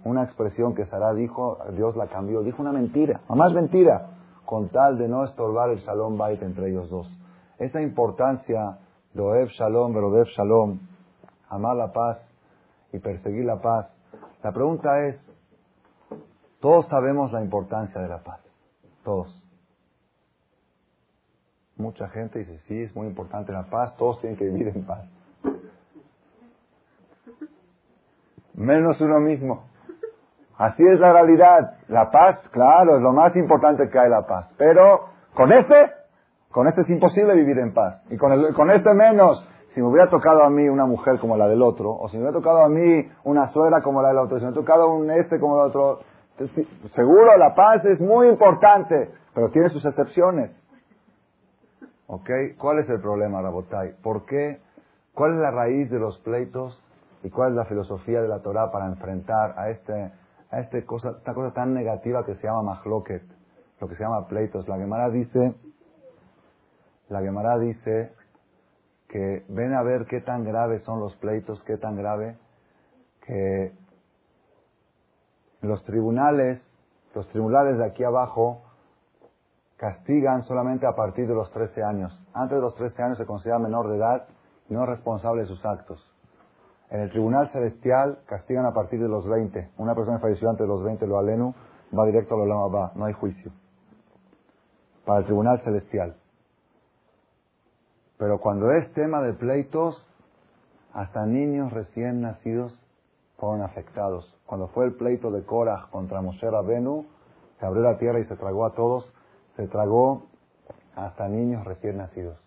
Una expresión que Sara dijo, Dios la cambió, dijo una mentira, más mentira, con tal de no estorbar el Shalom Bait entre ellos dos. Esa importancia de Shalom, Verodev Shalom, amar la paz y perseguir la paz. La pregunta es, todos sabemos la importancia de la paz, todos. Mucha gente dice, sí, es muy importante la paz, todos tienen que vivir en paz. Menos uno mismo. Así es la realidad. La paz, claro, es lo más importante que hay la paz. Pero con este, con este es imposible vivir en paz. Y con, el, con este menos. Si me hubiera tocado a mí una mujer como la del otro, o si me hubiera tocado a mí una suegra como la del otro, si me hubiera tocado un este como el otro, seguro la paz es muy importante, pero tiene sus excepciones. ¿Ok? ¿Cuál es el problema, Rabotai? ¿Por qué? ¿Cuál es la raíz de los pleitos y cuál es la filosofía de la Torah para enfrentar a, este, a este cosa, esta cosa tan negativa que se llama mahloket, lo que se llama pleitos. La Gemara dice, la Gemara dice que ven a ver qué tan graves son los pleitos, qué tan grave, que los tribunales, los tribunales de aquí abajo, castigan solamente a partir de los 13 años. Antes de los 13 años se considera menor de edad y no responsable de sus actos. En el tribunal celestial castigan a partir de los 20. Una persona falleció antes de los 20, lo alenu, va directo a lo lama va, no hay juicio. Para el tribunal celestial. Pero cuando es tema de pleitos, hasta niños recién nacidos fueron afectados. Cuando fue el pleito de Korah contra Moshe Rabenu, se abrió la tierra y se tragó a todos, se tragó hasta niños recién nacidos.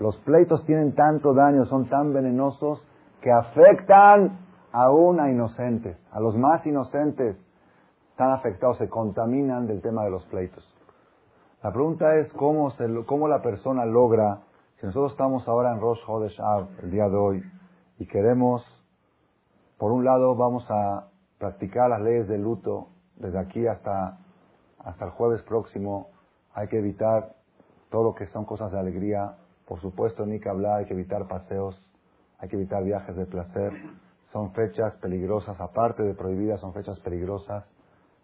Los pleitos tienen tanto daño, son tan venenosos que afectan aún a inocentes, a los más inocentes, están afectados, se contaminan del tema de los pleitos. La pregunta es cómo, se, cómo la persona logra, si nosotros estamos ahora en Rosh Hodesh el día de hoy, y queremos, por un lado, vamos a practicar las leyes del luto desde aquí hasta hasta el jueves próximo hay que evitar todo lo que son cosas de alegría. Por supuesto, ni que hablar, hay que evitar paseos, hay que evitar viajes de placer. Son fechas peligrosas, aparte de prohibidas, son fechas peligrosas.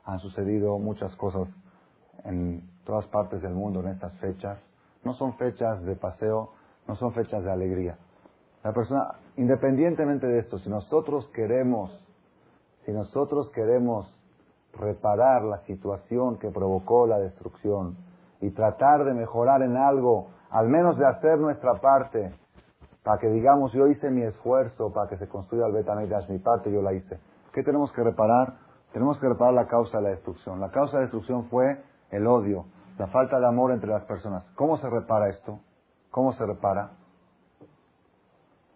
Han sucedido muchas cosas en todas partes del mundo en estas fechas. No son fechas de paseo, no son fechas de alegría. La persona, independientemente de esto, si nosotros queremos, si nosotros queremos reparar la situación que provocó la destrucción y tratar de mejorar en algo, al menos de hacer nuestra parte, para que digamos yo hice mi esfuerzo para que se construya el Betamigdash, mi parte yo la hice. ¿Qué tenemos que reparar? Tenemos que reparar la causa de la destrucción. La causa de la destrucción fue el odio, la falta de amor entre las personas. ¿Cómo se repara esto? ¿Cómo se repara?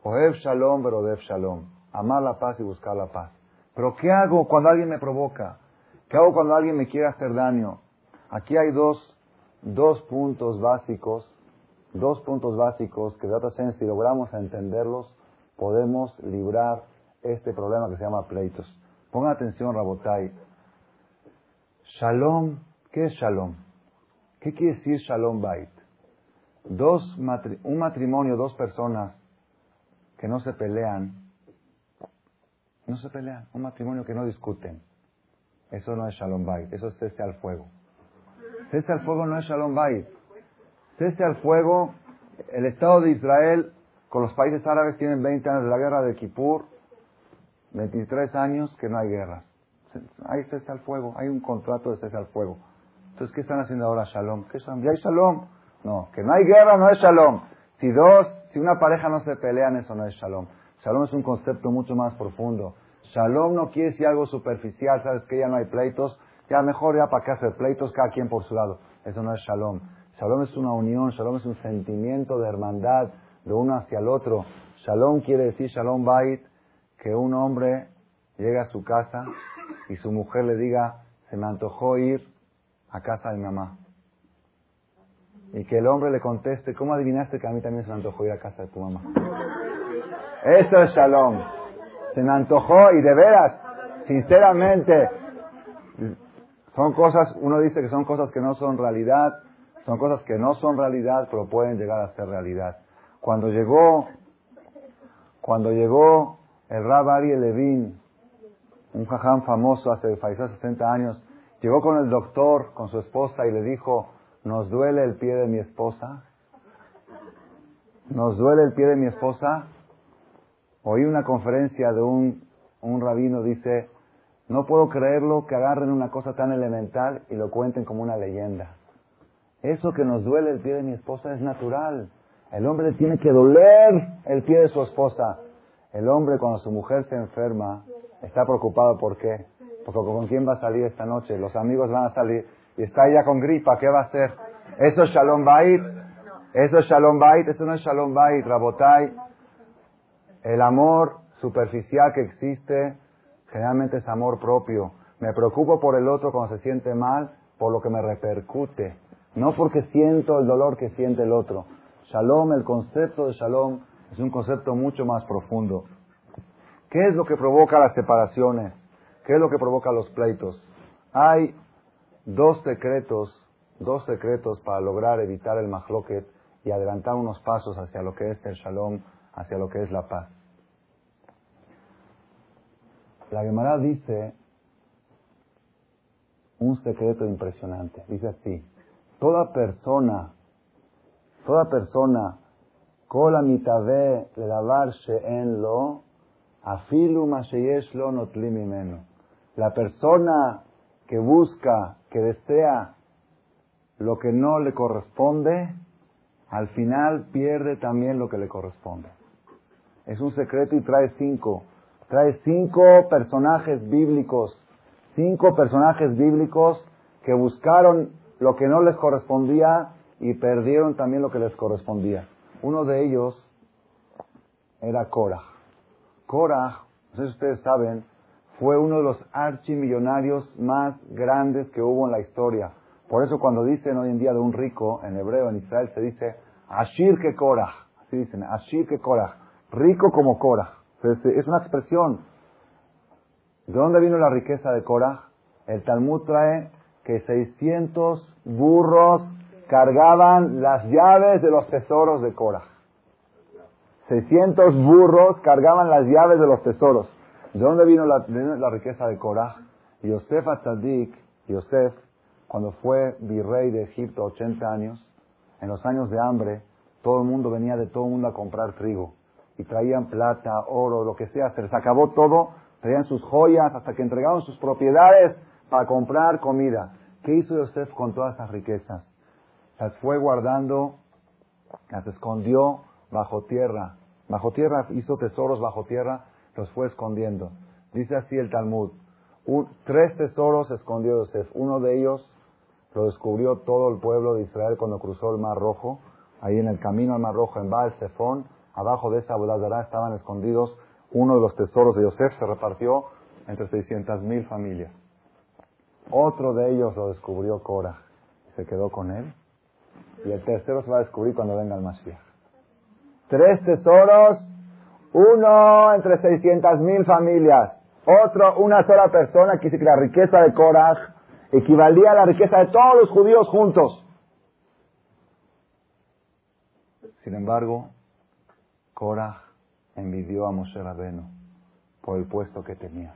Oev shalom, verodev shalom. Amar la paz y buscar la paz. Pero ¿qué hago cuando alguien me provoca? ¿Qué hago cuando alguien me quiere hacer daño? Aquí hay dos, dos puntos básicos, dos puntos básicos que de si logramos entenderlos, podemos librar este problema que se llama pleitos. Pongan atención, Rabotai. Shalom, ¿qué es shalom? ¿Qué quiere decir shalom bait? Dos un matrimonio, dos personas que no se pelean, no se pelean, un matrimonio que no discuten eso no es Shalom Bait, eso es cese al fuego. Cese al fuego no es Shalom Bait. Cese al fuego, el Estado de Israel con los países árabes tienen 20 años de la guerra de Kippur, 23 años que no hay guerras. Hay cese al fuego, hay un contrato de cese al fuego. Entonces, ¿qué están haciendo ahora Shalom? ¿Qué ¿Ya hay Shalom? No, que no hay guerra no es Shalom. Si dos, si una pareja no se pelean, eso no es Shalom. Shalom es un concepto mucho más profundo. Shalom no quiere decir algo superficial, sabes que ya no hay pleitos, ya mejor ya para qué hacer pleitos, cada quien por su lado. Eso no es shalom. Shalom es una unión, shalom es un sentimiento de hermandad de uno hacia el otro. Shalom quiere decir, shalom bait, que un hombre llega a su casa y su mujer le diga, se me antojó ir a casa de mi mamá. Y que el hombre le conteste, ¿cómo adivinaste que a mí también se me antojó ir a casa de tu mamá? Eso es shalom se me antojó y de veras, sinceramente, son cosas, uno dice que son cosas que no son realidad, son cosas que no son realidad, pero pueden llegar a ser realidad. Cuando llegó, cuando llegó el Rab Ariel Levin, un jaján famoso hace falleció 60 años, llegó con el doctor, con su esposa y le dijo, ¿nos duele el pie de mi esposa? ¿Nos duele el pie de mi esposa? Oí una conferencia de un, un rabino, dice, no puedo creerlo que agarren una cosa tan elemental y lo cuenten como una leyenda. Eso que nos duele el pie de mi esposa es natural. El hombre tiene que doler el pie de su esposa. El hombre cuando su mujer se enferma está preocupado ¿por qué? Porque con quién va a salir esta noche, los amigos van a salir y está ella con gripa, ¿qué va a hacer? Eso es Shalom Bait, eso es Shalom Bait, eso no es Shalom Bait, Rabotai. El amor superficial que existe generalmente es amor propio. Me preocupo por el otro cuando se siente mal, por lo que me repercute, no porque siento el dolor que siente el otro. Shalom, el concepto de shalom es un concepto mucho más profundo. ¿Qué es lo que provoca las separaciones? ¿Qué es lo que provoca los pleitos? Hay dos secretos, dos secretos para lograr evitar el mahloket y adelantar unos pasos hacia lo que es el shalom, hacia lo que es la paz. La Gemara dice un secreto impresionante. Dice así, toda persona, toda persona, kola mitave le lavar en lo, afilu lo notlimimeno. La persona que busca, que desea lo que no le corresponde, al final pierde también lo que le corresponde. Es un secreto y trae cinco. Trae cinco personajes bíblicos, cinco personajes bíblicos que buscaron lo que no les correspondía y perdieron también lo que les correspondía. Uno de ellos era Korah. Korah, no sé si ustedes saben, fue uno de los archimillonarios más grandes que hubo en la historia. Por eso cuando dicen hoy en día de un rico, en hebreo, en Israel, se dice Ashir que Korah. Así dicen, Ashir que Korah. Rico como Korah. Es una expresión. ¿De dónde vino la riqueza de Korah? El Talmud trae que 600 burros cargaban las llaves de los tesoros de Korah. 600 burros cargaban las llaves de los tesoros. ¿De dónde vino la, la riqueza de Korah? Yosef Atzadik, Yosef, cuando fue virrey de Egipto 80 años, en los años de hambre, todo el mundo venía de todo el mundo a comprar trigo. Y traían plata, oro, lo que sea. Se les acabó todo. Traían sus joyas hasta que entregaron sus propiedades para comprar comida. ¿Qué hizo Yosef con todas esas riquezas? Las fue guardando, las escondió bajo tierra. Bajo tierra hizo tesoros bajo tierra, los fue escondiendo. Dice así el Talmud. tres tesoros escondió Yosef. Uno de ellos lo descubrió todo el pueblo de Israel cuando cruzó el Mar Rojo. Ahí en el camino al Mar Rojo, en Baal Zephon, abajo de esa Abodazará estaban escondidos uno de los tesoros de Yosef. Se repartió entre 600.000 familias. Otro de ellos lo descubrió Cora. Se quedó con él. Y el tercero se va a descubrir cuando venga el Mashiach. Tres tesoros, uno entre 600.000 familias. Otro, una sola persona que dice que la riqueza de Korah equivalía a la riqueza de todos los judíos juntos. Sin embargo, Korah envidió a Moshe Rabenu por el puesto que tenía.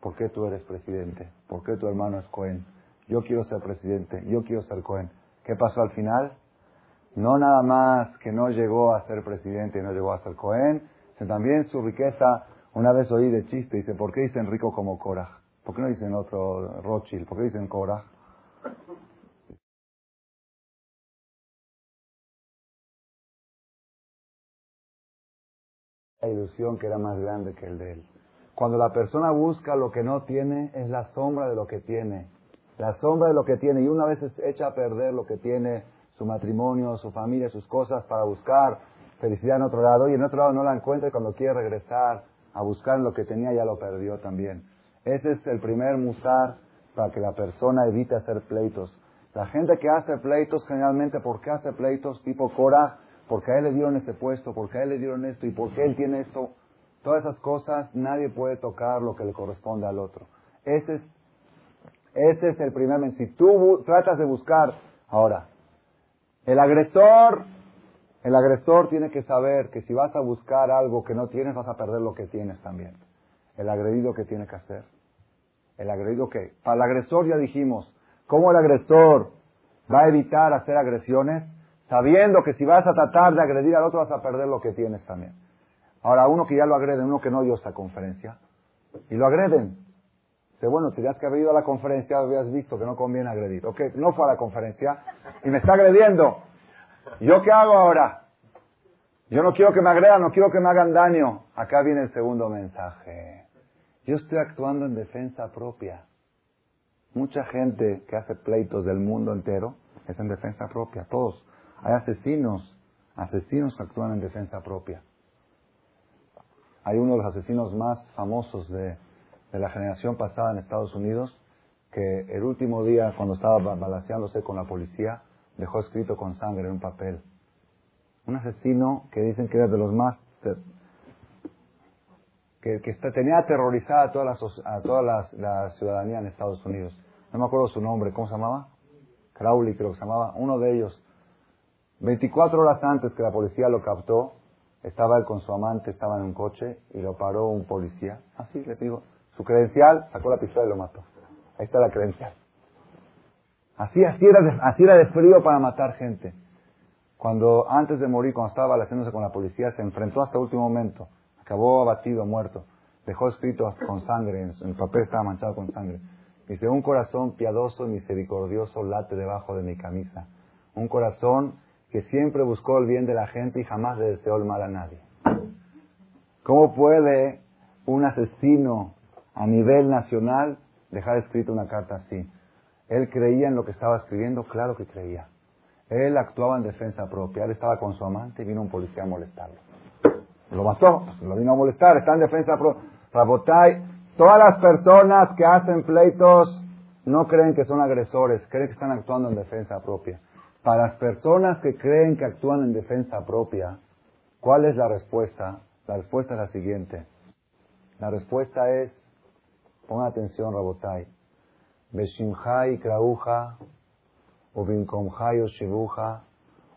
¿Por qué tú eres presidente? ¿Por qué tu hermano es Cohen? Yo quiero ser presidente, yo quiero ser Cohen. ¿Qué pasó al final? No nada más que no llegó a ser presidente y no llegó a ser Cohen, sino también su riqueza, una vez oí de chiste, dice, ¿por qué dicen rico como Korah? ¿Por qué no dicen otro Rothschild? ¿Por qué dicen Korah? La ilusión que era más grande que el de él. Cuando la persona busca lo que no tiene, es la sombra de lo que tiene. La sombra de lo que tiene. Y una vez es echa a perder lo que tiene, su matrimonio, su familia, sus cosas, para buscar felicidad en otro lado. Y en otro lado no la encuentra y cuando quiere regresar a buscar lo que tenía ya lo perdió también. Ese es el primer musar para que la persona evite hacer pleitos. La gente que hace pleitos, generalmente, ¿por qué hace pleitos tipo Cora? Porque a él le dieron ese puesto, porque a él le dieron esto y porque él tiene esto. Todas esas cosas, nadie puede tocar lo que le corresponde al otro. Ese es, ese es el primer mensaje. Si tú tratas de buscar, ahora, el agresor, el agresor tiene que saber que si vas a buscar algo que no tienes, vas a perder lo que tienes también. El agredido que tiene que hacer. El agredido que, para el agresor ya dijimos, ¿cómo el agresor va a evitar hacer agresiones? Sabiendo que si vas a tratar de agredir al otro vas a perder lo que tienes también. Ahora, uno que ya lo agreden, uno que no dio esta conferencia, y lo agreden. Dice, bueno, tenías que haber ido a la conferencia, habías visto que no conviene agredir. Ok, no fue a la conferencia y me está agrediendo. ¿Yo qué hago ahora? Yo no quiero que me agredan, no quiero que me hagan daño. Acá viene el segundo mensaje. Yo estoy actuando en defensa propia. Mucha gente que hace pleitos del mundo entero es en defensa propia, todos. Hay asesinos, asesinos actúan en defensa propia. Hay uno de los asesinos más famosos de, la generación pasada en Estados Unidos, que el último día, cuando estaba balanceándose con la policía, dejó escrito con sangre en un papel. Un asesino que dicen que era de los más... que, que tenía aterrorizada a toda, la, a toda la, ciudadanía en Estados Unidos. No me acuerdo su nombre, ¿cómo se llamaba? Crowley creo que se llamaba. Uno de ellos. 24 horas antes que la policía lo captó, estaba él con su amante, estaba en un coche y lo paró un policía. Así le digo. Su credencial, sacó la pistola y lo mató. Ahí está la credencial. Así, así, era, de, así era de frío para matar gente. Cuando antes de morir, cuando estaba haciéndose con la policía, se enfrentó hasta el último momento. Acabó abatido, muerto. Dejó escrito con sangre, en el papel estaba manchado con sangre. Dice, un corazón piadoso y misericordioso late debajo de mi camisa. Un corazón que siempre buscó el bien de la gente y jamás le deseó el mal a nadie. ¿Cómo puede un asesino a nivel nacional dejar escrito una carta así? Él creía en lo que estaba escribiendo, claro que creía. Él actuaba en defensa propia. Él estaba con su amante y vino un policía a molestarlo. Lo mató, lo vino a molestar, está en defensa propia. Rabotay, todas las personas que hacen pleitos no creen que son agresores, creen que están actuando en defensa propia. Para las personas que creen que actúan en defensa propia, ¿cuál es la respuesta? La respuesta es la siguiente. La respuesta es, pongan atención, Rabotai. Beshimhai krauja, ubinkomhai oshibuja,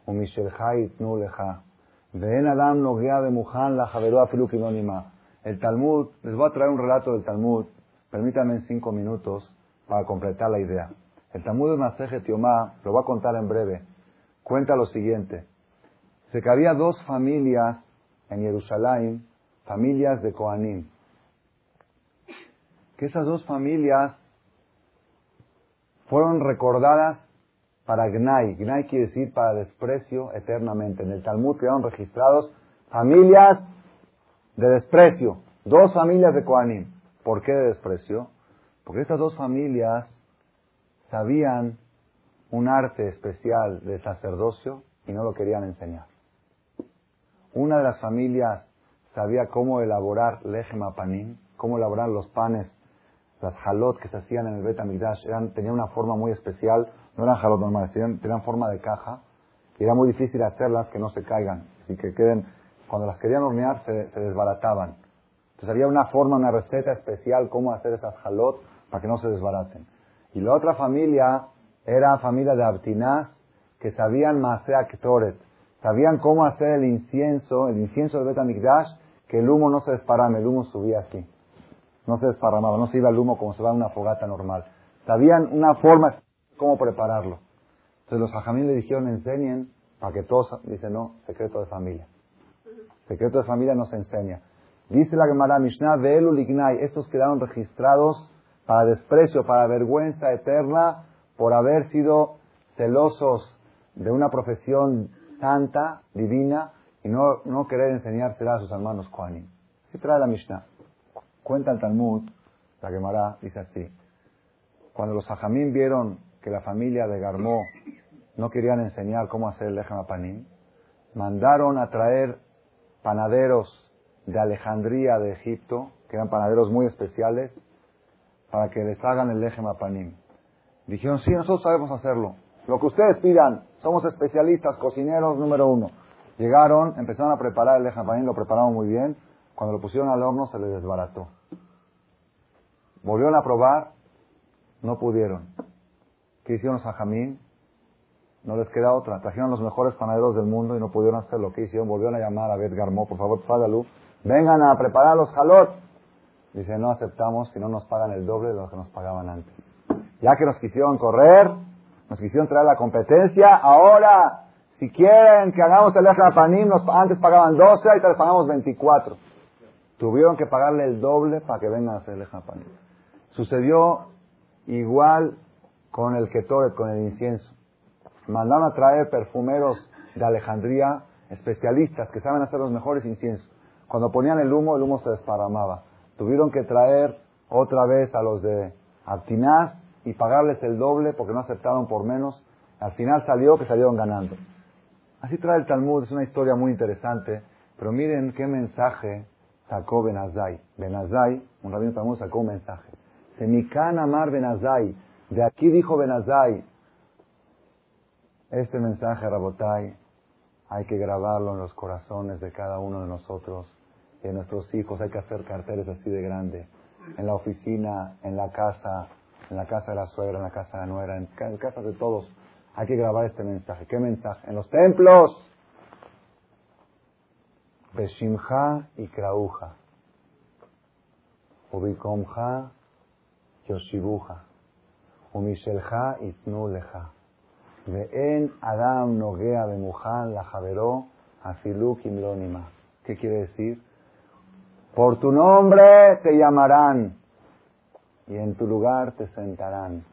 umishelhai itnuleja. Veen adam noguea de muhan la javerúa filukidónima. El Talmud, les voy a traer un relato del Talmud, permítanme cinco minutos para completar la idea. El Talmud de Masejet Yomá, lo voy a contar en breve, cuenta lo siguiente. Se que había dos familias en Jerusalén, familias de Kohanim. Que esas dos familias fueron recordadas para Gnai. Gnai quiere decir para desprecio eternamente. En el Talmud quedaron registrados familias de desprecio. Dos familias de Koanim. ¿Por qué de desprecio? Porque estas dos familias sabían un arte especial de sacerdocio y no lo querían enseñar. Una de las familias sabía cómo elaborar lejema panim, cómo elaborar los panes, las halot que se hacían en el Bet eran tenían una forma muy especial, no eran halot normales, tenían forma de caja, y era muy difícil hacerlas que no se caigan, y que queden cuando las querían hornear se, desbarataban. Entonces había una forma, una receta especial cómo hacer esas jalot para que no se desbaraten. Y la otra familia era familia de Abtinaz que sabían Masea Ktoret, sabían cómo hacer el incienso, el incienso del Betamikdash, que el humo no se desparame, el humo subía así. No se desparramaba, no se iba el humo como se va a una fogata normal. Sabían una forma cómo prepararlo. Entonces los hajamín le dijeron, enseñen para que todos, dice no, secreto de familia. Secreto de familia nos enseña. Dice la Gemara Mishnah, Ve'elu Lignai, estos quedaron registrados para desprecio, para vergüenza eterna, por haber sido celosos de una profesión santa, divina, y no, no querer enseñársela a sus hermanos Kohanim. Así trae la Mishnah. Cuenta el Talmud, la Gemara dice así. Cuando los Ajamín vieron que la familia de Garmó no querían enseñar cómo hacer el Lechem Panim, mandaron a traer panaderos de Alejandría de Egipto, que eran panaderos muy especiales, para que les hagan el lejem panim. Dijeron, sí, nosotros sabemos hacerlo. Lo que ustedes pidan, somos especialistas, cocineros número uno. Llegaron, empezaron a preparar el lejem panim, lo prepararon muy bien. Cuando lo pusieron al horno se les desbarató. Volvieron a probar, no pudieron. ¿Qué hicieron los ajamín? No les queda otra. Trajeron los mejores panaderos del mundo y no pudieron hacer lo que hicieron. Volvieron a llamar a Bet Garmó, por favor, luz. Vengan a preparar los jalot. Dice, no aceptamos si no nos pagan el doble de lo que nos pagaban antes. Ya que nos quisieron correr, nos quisieron traer la competencia, ahora, si quieren que hagamos el Panim, nos, antes pagaban 12, ahorita les pagamos 24. Tuvieron que pagarle el doble para que vengan a hacer el Panim. Sucedió igual con el Ketoret, con el incienso mandaron a traer perfumeros de Alejandría, especialistas que saben hacer los mejores inciensos. Cuando ponían el humo, el humo se desparramaba. Tuvieron que traer otra vez a los de Artinaz y pagarles el doble porque no aceptaron por menos. Al final salió que salieron ganando. Así trae el Talmud, es una historia muy interesante, pero miren qué mensaje sacó Benazai. Benazai, un rabino Talmud sacó un mensaje. Semikan Amar Benazai. De aquí dijo Benazai, este mensaje, Rabotai, hay que grabarlo en los corazones de cada uno de nosotros y de nuestros hijos. Hay que hacer carteles así de grande. En la oficina, en la casa, en la casa de la suegra, en la casa de la nuera, en casa de todos. Hay que grabar este mensaje. ¿Qué mensaje? En los templos. Beshimcha y Krauja. Ubikomja Yoshibuja. Umishelja Itnuleja. En Adam Nogea Bemujan la Javeró Afiluk Imlonima. ¿Qué quiere decir? Por tu nombre te llamarán y en tu lugar te sentarán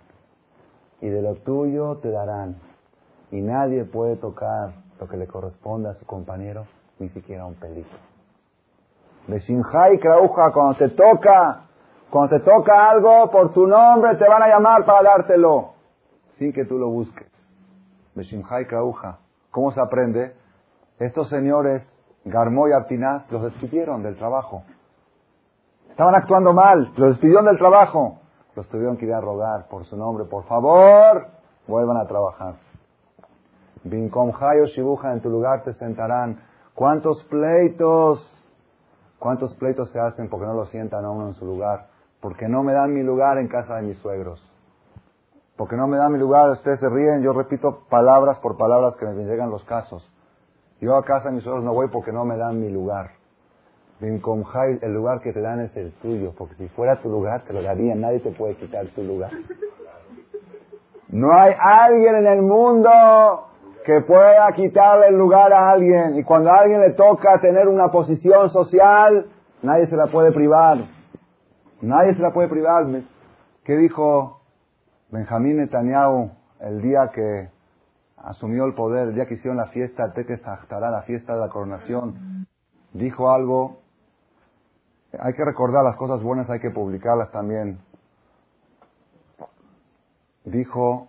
y de lo tuyo te darán y nadie puede tocar lo que le corresponde a su compañero, ni siquiera un pelito. y Krauja, cuando te toca, cuando te toca algo, por tu nombre te van a llamar para dártelo, sin que tú lo busques. Beshimhai Krauja. ¿Cómo se aprende? Estos señores, Garmó y Artinaz, los despidieron del trabajo. Estaban actuando mal, los despidieron del trabajo. Los tuvieron que ir a rogar por su nombre, por favor, vuelvan a trabajar. Binkomhai o Shibuja, en tu lugar te sentarán. ¿Cuántos pleitos? ¿Cuántos pleitos se hacen porque no lo sientan a uno en su lugar? Porque no me dan mi lugar en casa de mis suegros. porque no me da mi lugar, ustedes se ríen, yo repito palabras por palabras que me llegan los casos. Yo a casa de mis suegros no voy porque no me dan mi lugar. El lugar que te dan es el tuyo, porque si fuera tu lugar te lo darían, nadie te puede quitar tu lugar. No hay alguien en el mundo que pueda quitarle el lugar a alguien. Y cuando a alguien le toca tener una posición social, nadie se la puede privar. Nadie se la puede privar. ¿Qué dijo Benjamín Netanyahu el día que asumió el poder, el día que hicieron la fiesta, Tetes la fiesta de la coronación? Dijo algo. Hay que recordar las cosas buenas, hay que publicarlas también. Dijo,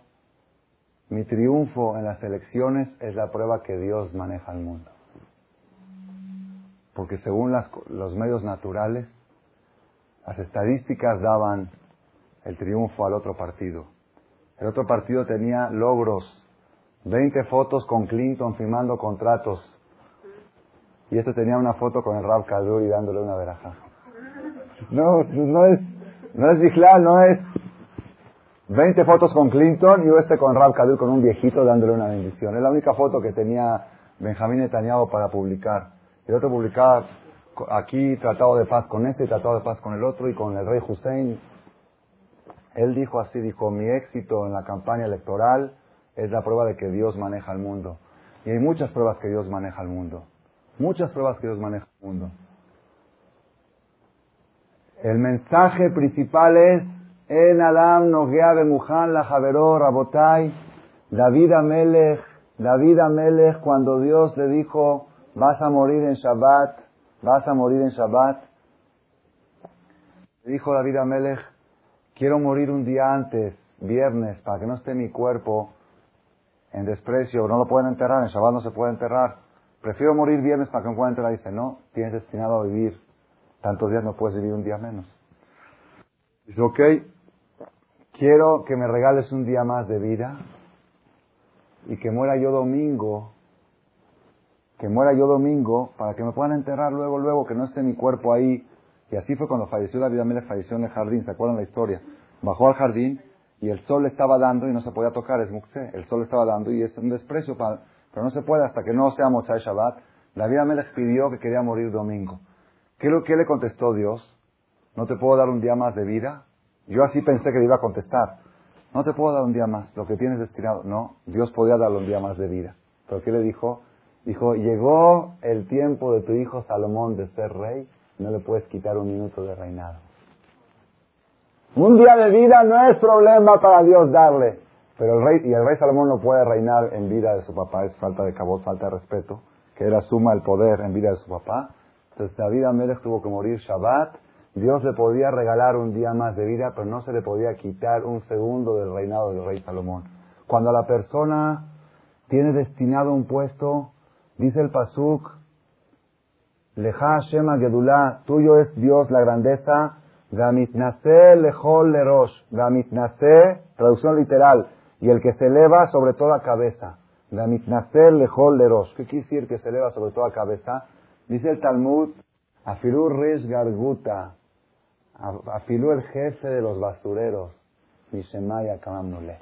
mi triunfo en las elecciones es la prueba que Dios maneja el mundo. Porque según los medios naturales, las estadísticas daban el triunfo al otro partido. El otro partido tenía logros, 20 fotos con Clinton firmando contratos. Y este tenía una foto con el Rab y dándole una veraja. No, no es, no es no es 20 fotos con Clinton y este con Rab Kadur con un viejito dándole una bendición. Es la única foto que tenía Benjamín Netanyahu para publicar. El otro publicaba aquí tratado de paz con este tratado de paz con el otro y con el rey Hussein. Él dijo así, dijo, mi éxito en la campaña electoral es la prueba de que Dios maneja el mundo. Y hay muchas pruebas que Dios maneja el mundo. Muchas pruebas que Dios maneja el mundo. El mensaje principal es en Adam Nogea Bemujan la Javeró Rabotai, David Amelech, David Amelech, cuando Dios le dijo, vas a morir en Shabbat, vas a morir en Shabbat, le dijo David Amelech, quiero morir un día antes, viernes, para que no esté mi cuerpo en desprecio, no lo pueden enterrar, en Shabbat no se puede enterrar. Prefiero morir viernes para que no puedan enterrar. Dice, no, tienes destinado a vivir. Tantos días no puedes vivir un día menos. Dice, ok, quiero que me regales un día más de vida y que muera yo domingo, que muera yo domingo para que me puedan enterrar luego, luego, que no esté mi cuerpo ahí. Y así fue cuando falleció David Amelech, falleció en el jardín, ¿se acuerdan la historia? Bajó al jardín y el sol estaba dando y no se podía tocar, es muxé, el sol estaba dando y es un desprecio, para, pero no se puede hasta que no sea Mochai Shabbat. David Amelech pidió que quería morir domingo. ¿Qué, ¿Qué le contestó Dios? ¿No te puedo dar un día más de vida? Yo así pensé que le iba a contestar. No te puedo dar un día más, lo que tienes destinado. No, Dios podía darle un día más de vida. Pero ¿qué le dijo? Dijo, llegó el tiempo de tu hijo Salomón de ser rey, no le puedes quitar un minuto de reinado. Un día de vida no es problema para Dios darle. Pero el rey, y el rey Salomón no puede reinar en vida de su papá, es falta de cabot, falta de respeto, que era suma el poder en vida de su papá. Entonces David Amelech tuvo que morir Shabbat Dios le podía regalar un día más de vida, pero no se le podía quitar un segundo del reinado del rey Salomón. Cuando la persona tiene destinado un puesto, dice el Pasuk, Leja Shema Gedulá, tuyo es Dios la grandeza, Gamitnase lejol lerosh, Gamitnase, traducción literal, y el que se eleva sobre toda cabeza. Gamitnase lejol lerosh. ¿Qué quiere decir que se eleva sobre toda cabeza? Dice el Talmud, Afirur Resh Garguta, afiló el jefe de los basureros, Mishemaya Kamamnule.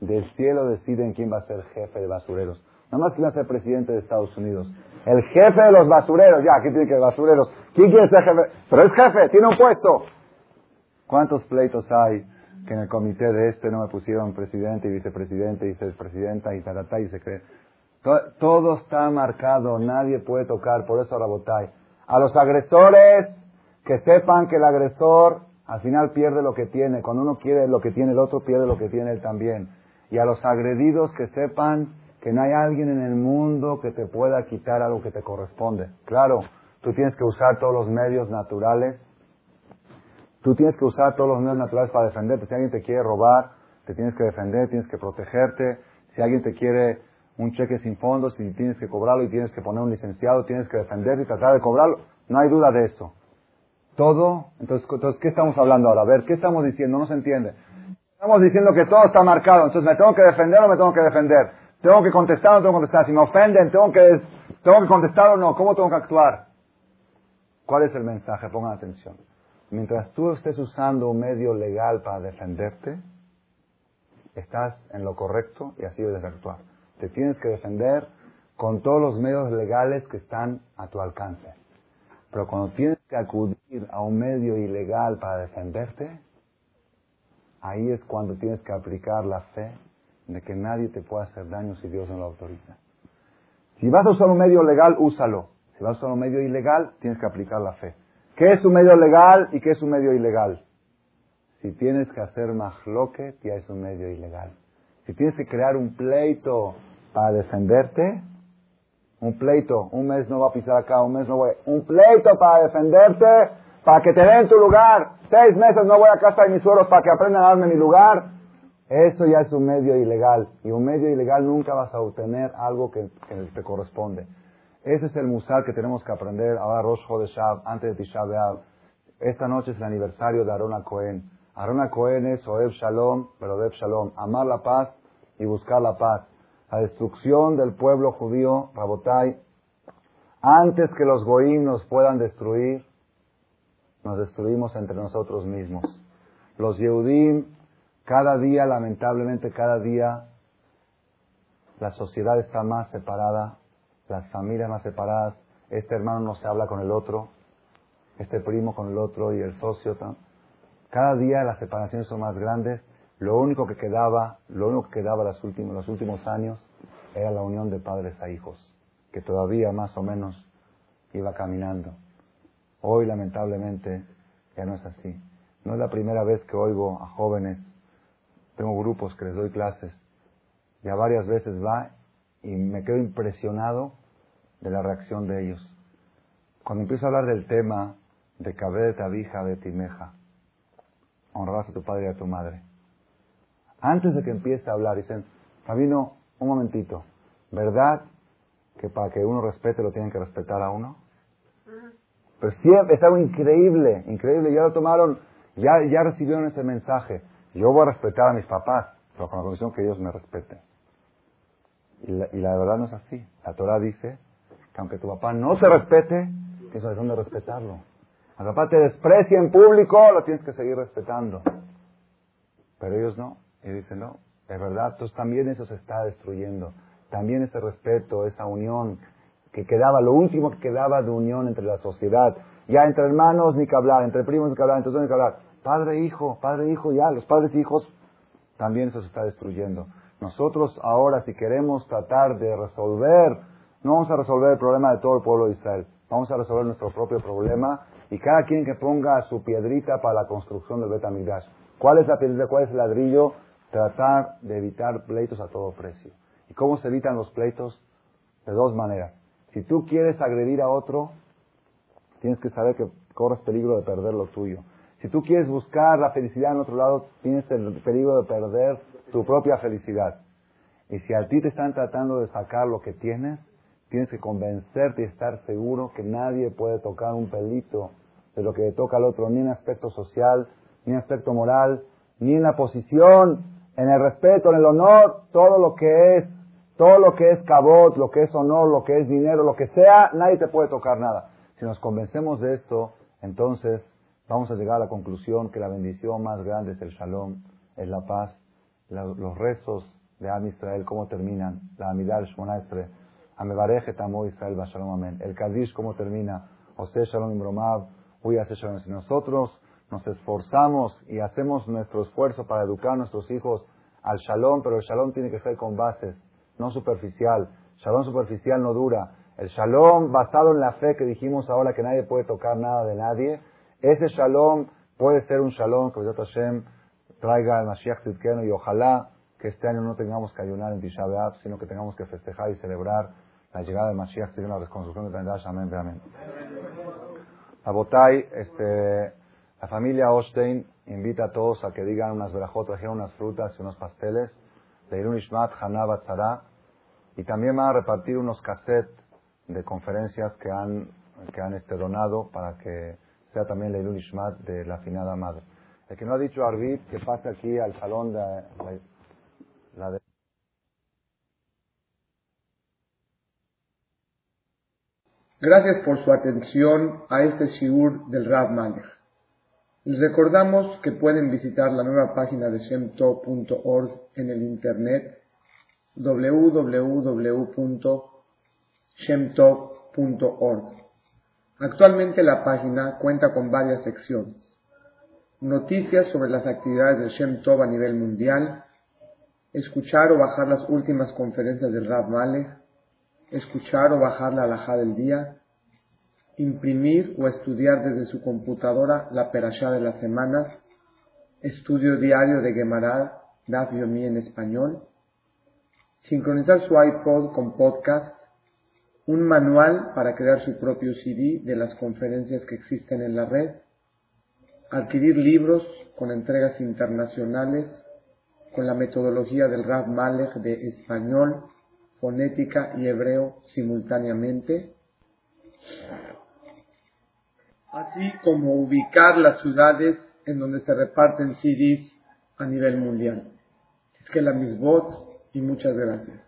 Del cielo deciden quién va a ser jefe de basureros. Nada más quién va a ser presidente de Estados Unidos. El jefe de los basureros, ya, aquí tiene que basureros. ¿Quién quiere ser jefe? Pero es jefe, tiene un puesto. ¿Cuántos pleitos hay que en el comité de este no me pusieron presidente y vicepresidente y vicepresidenta y tatatá y se cree? Todo, está marcado, nadie puede tocar, por eso Rabotay. A los agresores que sepan que el agresor al final pierde lo que tiene. Cuando uno quiere lo que tiene el otro, pierde lo que tiene él también. Y a los agredidos que sepan que no hay alguien en el mundo que te pueda quitar algo que te corresponde. Claro, tú tienes que usar todos los medios naturales. Tú tienes que usar todos los medios naturales para defenderte. Si alguien te quiere robar, te tienes que defender, tienes que protegerte. Si alguien te quiere un cheque sin fondos, si tienes que cobrarlo y tienes que poner un licenciado, tienes que defenderte y tratar de cobrarlo. No hay duda de eso. Todo, entonces, entonces, ¿qué estamos hablando ahora? A ver, ¿qué estamos diciendo? No se entiende. Estamos diciendo que todo está marcado, entonces me tengo que defender o me tengo que defender. Tengo que contestar o no tengo que contestar. Si me ofenden, tengo que, tengo que contestar o no. ¿Cómo tengo que actuar? ¿Cuál es el mensaje? Pongan atención. Mientras tú estés usando un medio legal para defenderte, estás en lo correcto y así debes actuar. Te tienes que defender con todos los medios legales que están a tu alcance. Pero cuando tienes que acudir a un medio ilegal para defenderte, ahí es cuando tienes que aplicar la fe de que nadie te puede hacer daño si Dios no lo autoriza. Si vas a usar un medio legal, úsalo. Si vas a usar un medio ilegal, tienes que aplicar la fe. ¿Qué es un medio legal y qué es un medio ilegal? Si tienes que hacer majloque, ya es un medio ilegal. Si tienes que crear un pleito para defenderte, un pleito, un mes no va a pisar acá, un mes no voy, un pleito para defenderte, para que te den tu lugar, seis meses no voy a casa de mis suelos para que aprendan a darme mi lugar, eso ya es un medio ilegal. Y un medio ilegal nunca vas a obtener algo que, te corresponde. Ese es el musar que tenemos que aprender ahora Rosh Hodeshab, antes de Tisha B'Av. Esta noche es el aniversario de Arona Cohen. Arona Cohen es Oev Shalom, pero Oev Shalom, amar la paz y buscar la paz. La destrucción del pueblo judío, Rabotai, antes que los goim nos puedan destruir, nos destruimos entre nosotros mismos. Los Yehudim cada día, lamentablemente, cada día la sociedad está más separada, las familias más separadas, este hermano no se habla con el otro, este primo con el otro y el socio. Cada día las separaciones son más grandes. Lo único que quedaba, lo único que quedaba los últimos, los últimos años era la unión de padres a hijos, que todavía más o menos iba caminando. Hoy, lamentablemente, ya no es así. No es la primera vez que oigo a jóvenes tengo grupos que les doy clases, ya varias veces va y me quedo impresionado de la reacción de ellos. Cuando empiezo a hablar del tema de cabé de tabija de timeja, honrarás a tu padre y a tu madre. Antes de que empiece a hablar, dicen, Fabino, un momentito, ¿verdad que para que uno respete lo tienen que respetar a uno? Pero siempre es algo increíble, increíble, ya lo tomaron, ya, ya recibieron ese mensaje. Yo voy a respetar a mis papás, pero con la condición que ellos me respeten. Y la, verdad no es así. La Torah dice que aunque tu papá no se respete, tienes la razón de respetarlo. A tu papá te desprecia en público, lo tienes que seguir respetando. Pero ellos no. Y dicen, no, es verdad, entonces también eso se está destruyendo. También ese respeto, esa unión que quedaba, lo último que quedaba de unión entre la sociedad. Ya entre hermanos ni que hablar, entre primos ni que hablar, entre todos ni que hablar. Padre, hijo, padre, hijo, ya, los padres e hijos, también eso se está destruyendo. Nosotros ahora, si queremos tratar de resolver, no vamos a resolver el problema de todo el pueblo de Israel, vamos a resolver nuestro propio problema y cada quien que ponga su piedrita para la construcción del Betamidash. ¿Cuál es la piedrita? ¿Cuál es el ladrillo? Tratar de evitar pleitos a todo precio. ¿Y cómo se evitan los pleitos? De dos maneras. Si tú quieres agredir a otro, tienes que saber que corres peligro de perder lo tuyo. Si tú quieres buscar la felicidad en otro lado, tienes el peligro de perder tu propia felicidad. Y si a ti te están tratando de sacar lo que tienes, tienes que convencerte y estar seguro que nadie puede tocar un pelito de lo que le toca al otro, ni en aspecto social, ni en aspecto moral, ni en la posición, en el respeto, en el honor, todo lo que es, todo lo que es cabot, lo que es honor, lo que es dinero, lo que sea, nadie te puede tocar nada. Si nos convencemos de esto, entonces vamos a llegar a la conclusión que la bendición más grande es el shalom, es la paz. los rezos de Am Israel, ¿cómo terminan? La Amidal Shmonaestre, Amebareje Tamo Israel Shalom Amén. El Kadish, ¿cómo termina? Ose Shalom Imbromab, Uy hace Shalom. Si nosotros nos esforzamos y hacemos nuestro esfuerzo para educar a nuestros hijos al Shalom, pero el Shalom tiene que ser con bases, no superficial. Shalom superficial no dura. El Shalom basado en la fe que dijimos ahora que nadie puede tocar nada de nadie, ese shalom puede ser un shalom que Hashem traiga al Mashiach Tzidkenu y ojalá que este año no tengamos que ayunar en Tisha sino que tengamos que festejar y celebrar la llegada del Mashiach Tzidkenu, la reconstrucción de Tandash. Amén, amén. A Botay, este, la familia Ostein invita a todos a que digan unas verajot, trajeron unas frutas y unos pasteles de Ishmat, Batzara, y también van a repartir unos cassettes de conferencias que han, que han este, donado para que sea también la Ilun Ishmat de la finada madre. El que no ha dicho Arvit, que pase aquí al salón de la, de Gracias por su atención a este Shiur del Rav Malech. Les recordamos que pueden visitar la nueva página de shemtov.org en el internet www.shemtov.org. Actualmente la página cuenta con varias secciones. Noticias sobre las actividades de Shem Tov a nivel mundial, escuchar o bajar las últimas conferencias del Rav Malek, escuchar o bajar la alhaja del día, imprimir o estudiar desde su computadora la perashá de la semana, estudio diario de Gemara, Daf Yomi en español, sincronizar su iPod con podcast, un manual para crear su propio CD de las conferencias que existen en la red, adquirir libros con entregas internacionales con la metodología del Rav Malek de español, fonética y hebreo simultáneamente, así como ubicar las ciudades en donde se reparten CDs a nivel mundial. Es que la misbot y muchas gracias.